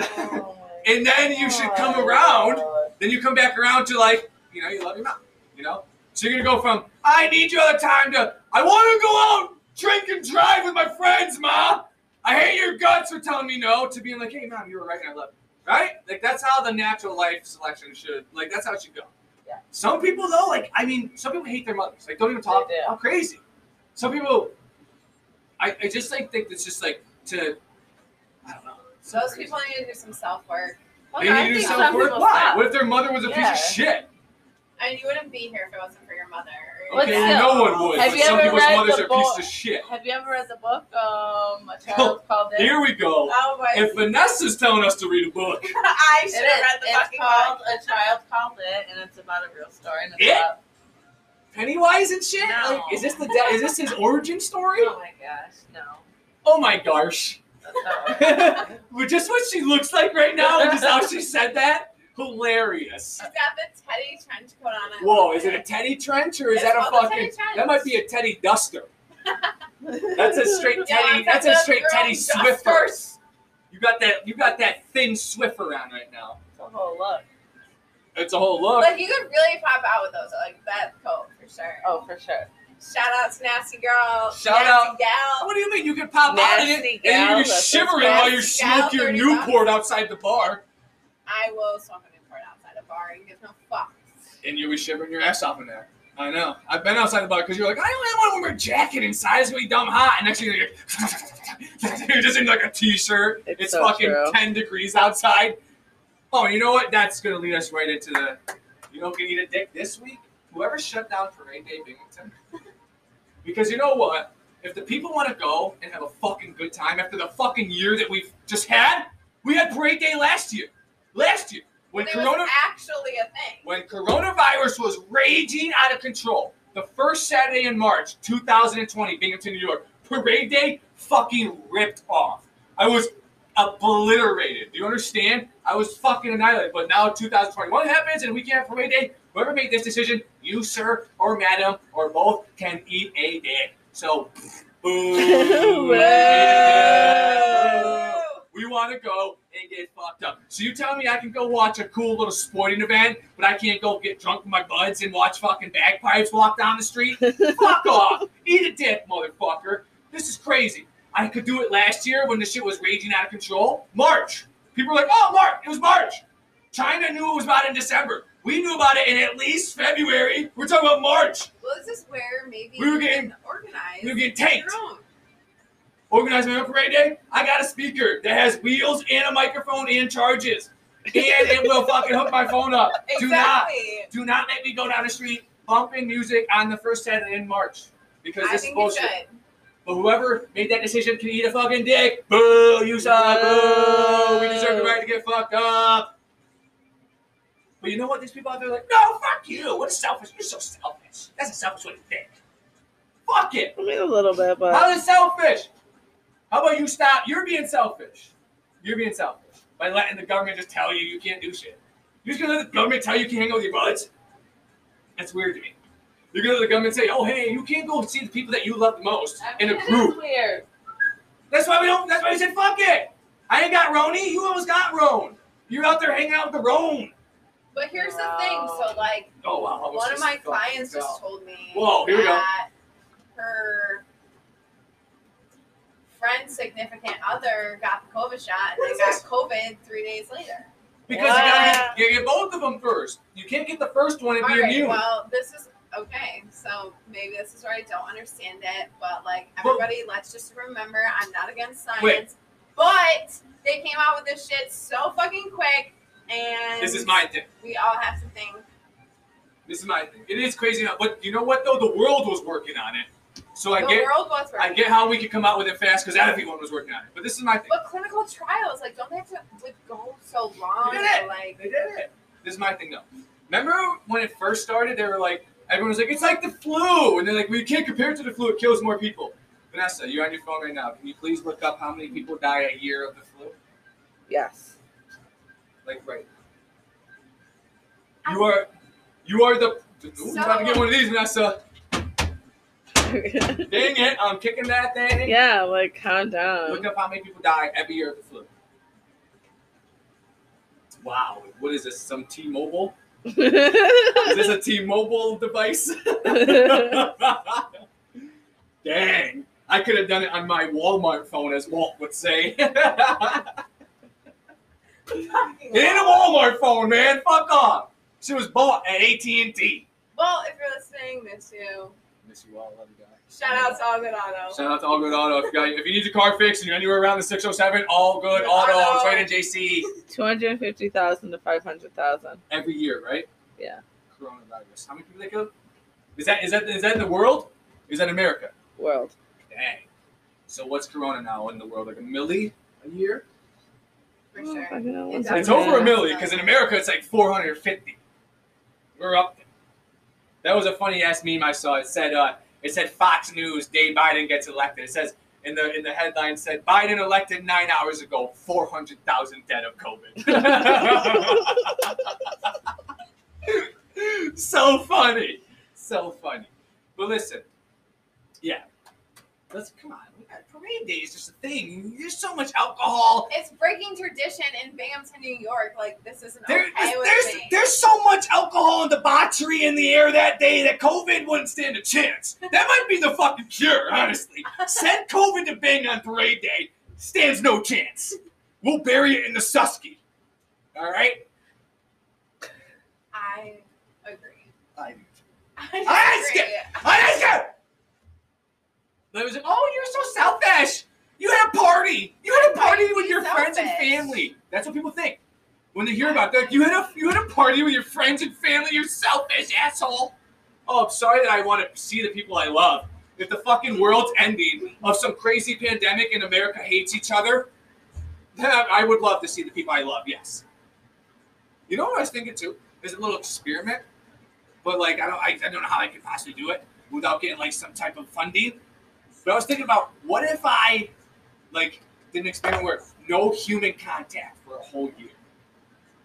Oh And then you should come God. around then you come back around to like, you know, you love your mom, you know? So you're gonna go from I need you all the time to I wanna go out, drink and drive with my friends, ma. I hate your guts for telling me no to being like, hey mom, you were right and I love you. Right? Like that's how the natural life selection should like that's how it should go. Yeah. Some people though, like I mean, some people hate their mothers. Like don't even talk They do. how crazy. Some people I, I just like think it's just like to I don't know. it's so Those crazy. people need to do some self work. Okay, They I need to do some self-work. Why? stop. What if their mother was a Yeah. piece of shit? I mean, you wouldn't be here if it wasn't for your mother. But Okay, still, no one would. have but you some ever people's read mothers the are pieces book? of shit. Have you ever read the book, um, A Child Called It? Here we go. Oh my! If Vanessa's telling us to read a book, I should have read the It's fucking called book. A Child Called It, and it's about a real story. And it's It? about, Pennywise and shit. No. Like, is this the de- is this his origin story? oh my gosh, no. Oh my gosh. That's not right. Just what she looks like right now, and just how she said that, hilarious. She's got the Teddy trench coat on. I Whoa, is it a Teddy trench or is It's that a fucking? That might be a Teddy duster. That's a straight Teddy. it's that's a straight girl Teddy Swiffer. dusters. You got that. You got that thin Swiffer on right now. Oh look. It's a whole look. Like you could really pop out with those, like that coat for sure. Oh, for sure. Shout out to Nasty Girl. Shout nasty out- Gal. What do you mean you can pop out of it Nasty and you're gal, just that's shivering while you smoke your 30 Newport outside the bar I will smoke a Newport outside a bar and give no fucks. and you'll be shivering your ass off in there? I know. I've been outside the bar because you're like, I only want to wear a jacket inside. It's gonna be dumb hot. And next thing you're like, you're just in like a t-shirt. It's It's, so fucking true. 10 degrees outside. Oh, you know what? That's gonna lead us right into the. You know, who can eat a dick this week. Whoever shut down Parade Day Binghamton. Because you know what? If the people want to go and have a fucking good time after the fucking year that we've just had, we had Parade Day last year. Last year. When it Corona was actually a thing. when coronavirus was raging out of control, the first Saturday in March 2020, Binghamton, New York, Parade Day fucking ripped off. I was obliterated. Do you understand? I was fucking annihilated. But now 2021 happens and we can't have Parade Day. Whoever made this decision, you, sir, or madam, or both, can eat a dick. So, boo. Whoa. We want to go and get fucked up. So you tell me I can go watch a cool little sporting event, but I can't go get drunk with my buds and watch fucking bagpipes walk down the street? Fuck off! Eat a dick, motherfucker. This is crazy. I could do it last year when the shit was raging out of control. March. People were like, oh, March. It was March. China knew it was about in December. We knew about it in at least February. We're talking about March. Well, this is where maybe We were you getting- can organize. we were getting tanked. Your own. Organize my own parade day. I got a speaker that has wheels and a microphone and charges. And it will fucking hook my phone up. Do not do not make me go down the street bumping music on the first Saturday in March. Because I this is think you bullshit. should. But whoever made that decision can eat a fucking dick. Boo, you suck. Boo. We deserve the right to get fucked up. But you know what? These people out there are like, no, fuck you. What a selfish? You're so selfish. That's a selfish way to think. Fuck it. I mean, a little bit, but How is selfish? How about you stop? You're being selfish. You're being selfish by letting the government just tell you you can't do shit. You're just gonna let the government tell you you can't hang out with your buds? That's weird to me. You're gonna let the government say, "Oh, hey, you can't go see the people that you love the most I in mean, a it is group." weird. That's why we don't. That's why we said, "Fuck it." I ain't got Roni. You almost got Roan. You're out there hanging out with the Roan. But here's the thing. So, like, Oh wow. One of my clients fell. just told me Whoa, here we go. that her friend's significant other got the COVID shot and What then got this? COVID three days later. Because you gotta get, you get both of them first. You can't get the first one and All be right, immune. well, this is okay. So maybe this is where I don't understand it, but like Well- everybody, let's just remember I'm not against science, Wait. but they came out with this shit so fucking quick, and this is my thing. we all have to think. This is my thing. It is crazy, enough, but you know what though? The world was working on it, so I the get world was I get how we could come out with it fast because everyone was working on it. But this is my thing. But clinical trials, like, don't they have to like, go so long? They did it. Like, They did it. This is my thing though. Remember when it first started? They were like, everyone was like, it's like the flu, and they're like, we can't compare it to the flu. It kills more people. Vanessa, you're on your phone right now. Can you please look up how many people die a year of the flu? Yes. Like right. You are, you are the. Ooh, So- about to get one of these, Vanessa. Dang it! I'm kicking that thing. yeah, like calm down. Look up how many people die every year of the flu. Wow, what is this? Some T-Mobile? Is this a T-Mobile device? Dang, I could have done it on my Walmart phone, as Walt would say. it ain't a Walmart phone, man. Fuck off. She was bought at AT&T. well, if you're listening, miss you. Miss you all, love you guys. Shout out to All Good Auto. Shout out to All Good Auto. If you, got, if you need your car fixed and you're anywhere around the 607, All Good Auto. It's right in JC. Two hundred fifty thousand to five hundred thousand. every year, right? Yeah. Coronavirus. How many people they kill? Is that is that is that in the world? Is that America? World. Dang. So what's Corona now in the world? Like a milli a year? For Oh, sure. fucking hell, It's It's over a milli because in America it's like 450. We're up there. That was a funny ass meme I saw. It said uh, it said Fox News, Dave Biden gets elected. It says in the in the headline said Biden elected nine hours ago, four hundred thousand dead of COVID. so funny, so funny. But listen, yeah, let's come on. Parade day is just a thing. There's so much alcohol. It's breaking tradition in Binghamton, New York. Like this isn't There, okay there's, there's, there's so much alcohol and debauchery in the air that day that COVID wouldn't stand a chance. That might be the fucking cure, honestly. Send COVID to Bing on parade day. Stands no chance. We'll bury it in the Susky. All right? I agree. I, I I disagree. I just They was like, oh, you're so selfish. You had a party. You had a party with your being friends and family. That's what people think when they hear about that. You had a you had a party with your friends and family. You're selfish, asshole. Oh, I'm sorry that I want to see the people I love. If the fucking world's ending of some crazy pandemic and America hates each other, then I would love to see the people I love. Yes. You know what I was thinking too? There's a little experiment, but like I don't I, I don't know how I could possibly do it without getting like some type of funding. But I was thinking about what if I like did an experiment where no human contact for a whole year. You know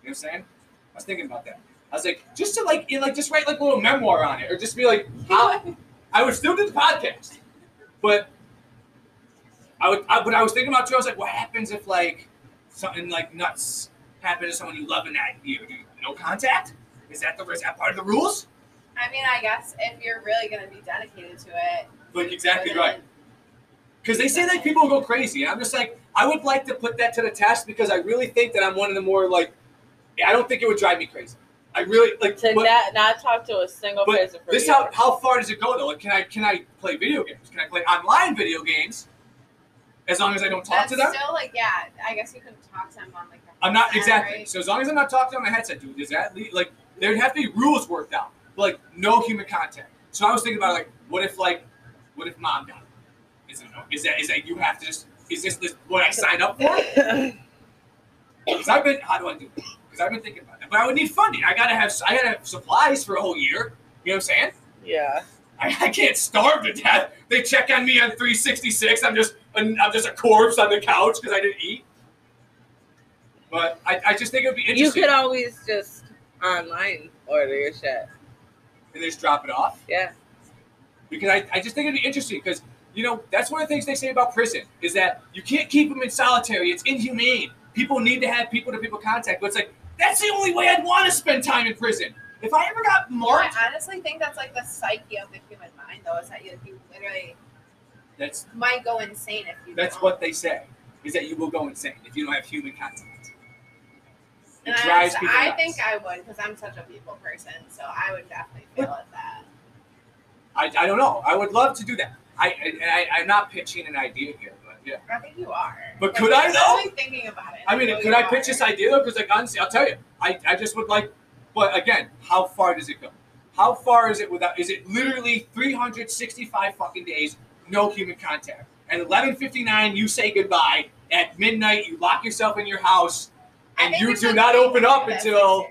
what I'm saying? I was thinking about that. I was like, just to like, you know, like just write like a little memoir on it, or just be like, how, I would still do the podcast, but I would. I, but I was thinking about too. I was like, what happens if like something like nuts happened to someone you love in that year? No contact? Is that the is that part of the rules? I mean, I guess if you're really going to be dedicated to it, Like exactly right. Because they say that people will go crazy. I'm just like, I would like to put that to the test because I really think that I'm one of the more like, I don't think it would drive me crazy. I really like. To but not, not talk to a single but person for this how how far does it go though? Like, can I can I play video games? Can I play online video games? As long as I don't talk that's to them. still like, yeah, I guess you can talk to them on like. a I'm not headset, exactly. right? So as long as I'm not talking on my headset, dude, does that lead, like there'd have to be rules worked out, like no human contact. So I was thinking about like, what if like, what if mom died? Is it is that is that you have to just is this, this what I sign up for? Because I've been how do I do? Because I've been thinking about that, but I would need funding. I gotta have I gotta have supplies for a whole year. You know what I'm saying? yeah. I, I can't starve to death. They check on me on 366. I'm just I'm just a corpse on the couch because I didn't eat. But I, I just think it would be interesting. You could always just online order your shit. and they just drop it off. Yeah. Because I, I just think it'd be interesting because, you know, that's one of the things they say about prison is that you can't keep them in solitary. It's inhumane. People need to have people to people contact. But it's like, that's the only way I'd want to spend time in prison. If I ever got marked, I honestly think that's like the psyche of the human mind, though, is that you, you literally that's might go insane if you. that's don't. what they say, is that you will go insane if you don't have human contact. It And I, drives honestly- people I nuts. think I would because I'm such a people person, so I would definitely feel at that. I, I don't know. I would love to do that. I, I, I I'm not pitching an idea here, but yeah. I think you are. But Like, could I, though? really thinking about it. I mean, could I are. pitch this idea though? Because like honestly, I'll tell you, I, I just would like, but again, how far does it go? How far is it without? Is it literally 365 fucking days, no human contact? And 11:59, you say goodbye. At midnight, you lock yourself in your house, and you do not open up until.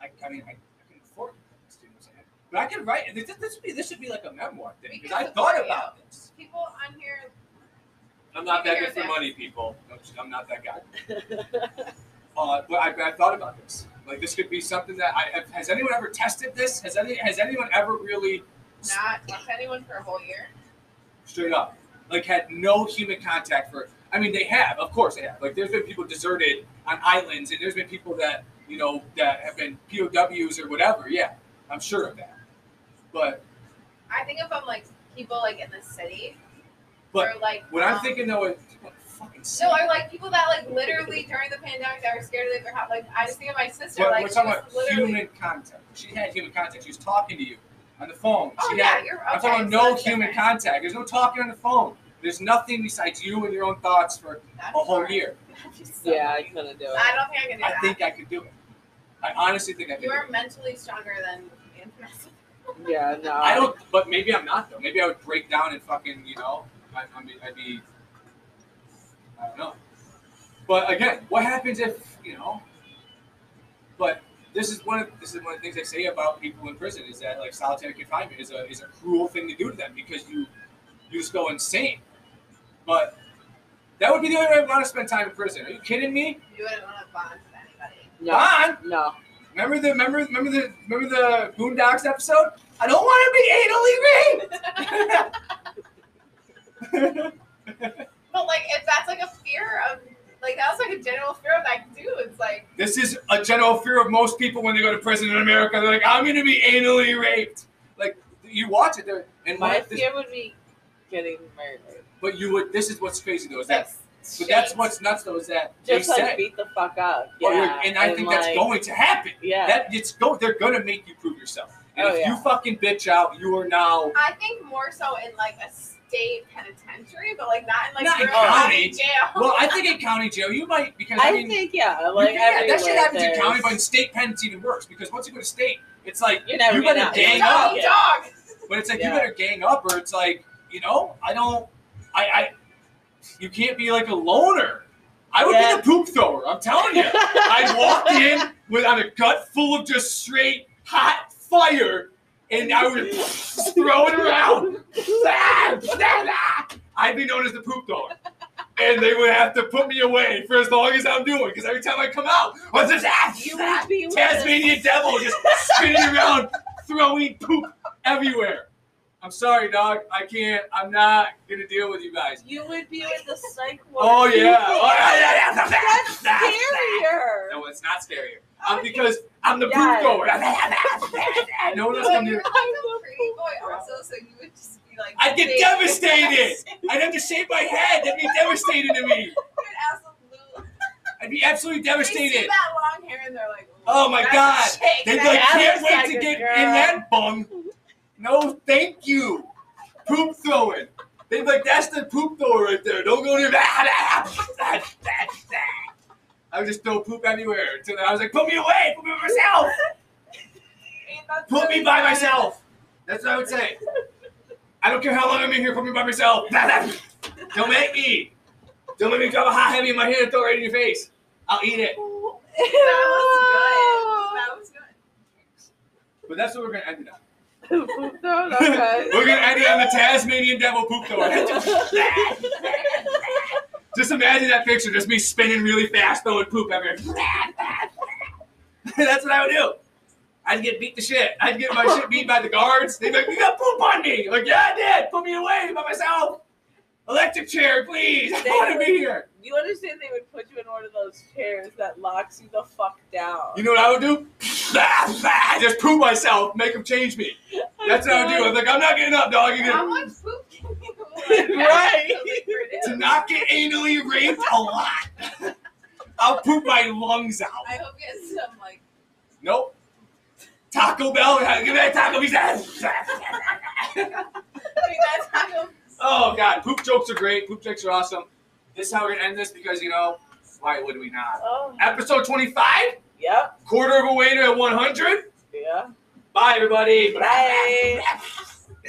I, I mean, I, I can afford this, you know what I'm saying? But I can write. This, this would be this should be like a memoir thing because I thought support about this. People on here, I'm not We that good for money, people. I'm not that guy. Uh, but I, I thought about this. Like this could be something that I have, has anyone ever tested this? Has any has anyone ever really not talk to anyone for a whole year. straight up like had no human contact for? I mean, they have, of course, they have. Like there's been people deserted on islands, and there's been people that you know that have been POWs or whatever. Yeah, I'm sure of that. But I think of them like people like in the city, But or like what I'm um, thinking though is what fucking. No, or like people that like literally during the pandemic that were scared to leave their house. Like I just think of my sister. But like we're she talking was about literally. human contact. She had human contact. She was talking to you on the phone. Oh she yeah, had you're okay. I'm talking about no that's human different. contact. There's no talking on the phone. There's nothing besides you and your own thoughts for That'd a whole hard. year. That'd be so yeah, I hard. couldn't do it. I don't think I can do it. I that. think I could do it. I honestly think I could you do are it. mentally stronger than me and Vanessa. Yeah, no. I don't, but maybe I'm not though. Maybe I would break down and fucking, you know, I, I mean, I'd be, I don't know. But again, what happens if, you know? But this is one of this is one of the things they say about people in prison is that like solitary confinement is a is a cruel thing to do to them because you you just go insane. But that would be the only way I want to spend time in prison. Are you kidding me? You wouldn't want to bond with anybody. No. Bond? No. Remember the remember remember the remember the Boondocks episode? I don't want to be anally raped. But like, if that's like a fear of, like, that's like a general fear of that dude. It's like, this is a general fear of most people when they go to prison in America. They're like, I'm gonna be anally raped. Like you watch it there, and My what- this- fear would be getting murdered. but you would. This is what's crazy though. Is it's that but that's what's nuts though. Is that they Just like said, beat the fuck up. Oh, you're- Yeah. and I think that's going to happen. Yeah. That it's go. They're gonna make you prove yourself. And Oh, if you fucking bitch out, you are now. I think more so in like a state penitentiary, but like not in like Not in your county. jail. Well, I think in county jail you might because I, I mean. think yeah, like can- yeah, that shit everywhere happens in county, but in state pen it's even worse because once you go to state, it's like You're never you better out. gang You're up. dog, Yeah. dog. But it's like Yeah. you better gang up, or it's like you know, I don't, I, I, you can't be like a loner. I would Yeah. be the poop thrower. I'm telling you. I'd walk in with on a gut full of just straight hot fire, and I would throw it around. I'd be known as the poop thrower. And they would have to put me away for as long as I'm doing, because every time I come out, what's this ass? Ah, you ah, with Tasmanian devil just spinning around, throwing poop everywhere. I'm sorry, dog. I can't. I'm not gonna deal with you guys. You would be with the psych oh, ward. Oh yeah. Oh, yeah, yeah, yeah. That's scarier. No, it's not scarier. Um, I'm because I'm the Yes. poop goer. no one else can do. like a pretty boy also, so you would just be like. I'd get devastated. I'd have to shave my head. That'd be devastating to me. I'd be absolutely They see devastated. that long hair and they're like, Oh my God. They'd be like, can't wait to get girl. in that bung. No, thank you. Poop throwing. They'd be like, that's the poop thrower right there. Don't go near that. I would just throw poop everywhere. Until I was like, put me away. Put me by myself. Put me by myself. That's what I would say. I don't care how long I'm in here. Put me by myself. Don't make me. Don't let me drop a hot heavy in my hand and throw it right in your face. I'll eat it. That was good. That was good. But that's what we're gonna end it on. Poop throw? Okay. We're gonna end it on the Tasmanian devil poop thrower. Just imagine that picture, just me spinning really fast, throwing poop everywhere. That's what I would do. I'd get beat to shit. I'd get my shit beat by the guards. They'd be like, "You got poop on me." I'm like, yeah, I did. Put me away by myself. Electric chair, please. I They want to be here. You understand they would put you in one of those chairs that locks you the fuck down. You know what I would do? Just poop myself, make them change me. That's what I do. I'm like, I'm not getting up, dog. How much poop can you Right. to not get anally raped a lot. I'll poop my lungs out. I hope you get some like. Nope. Taco Bell, give me that taco. He's I mean, that's how Oh god, poop jokes are great. Poop jokes are awesome. This is how we're gonna end this because you know why would we not? Oh. Episode 25, Yep. quarter of a way to 100. Yeah. Bye everybody. Bye.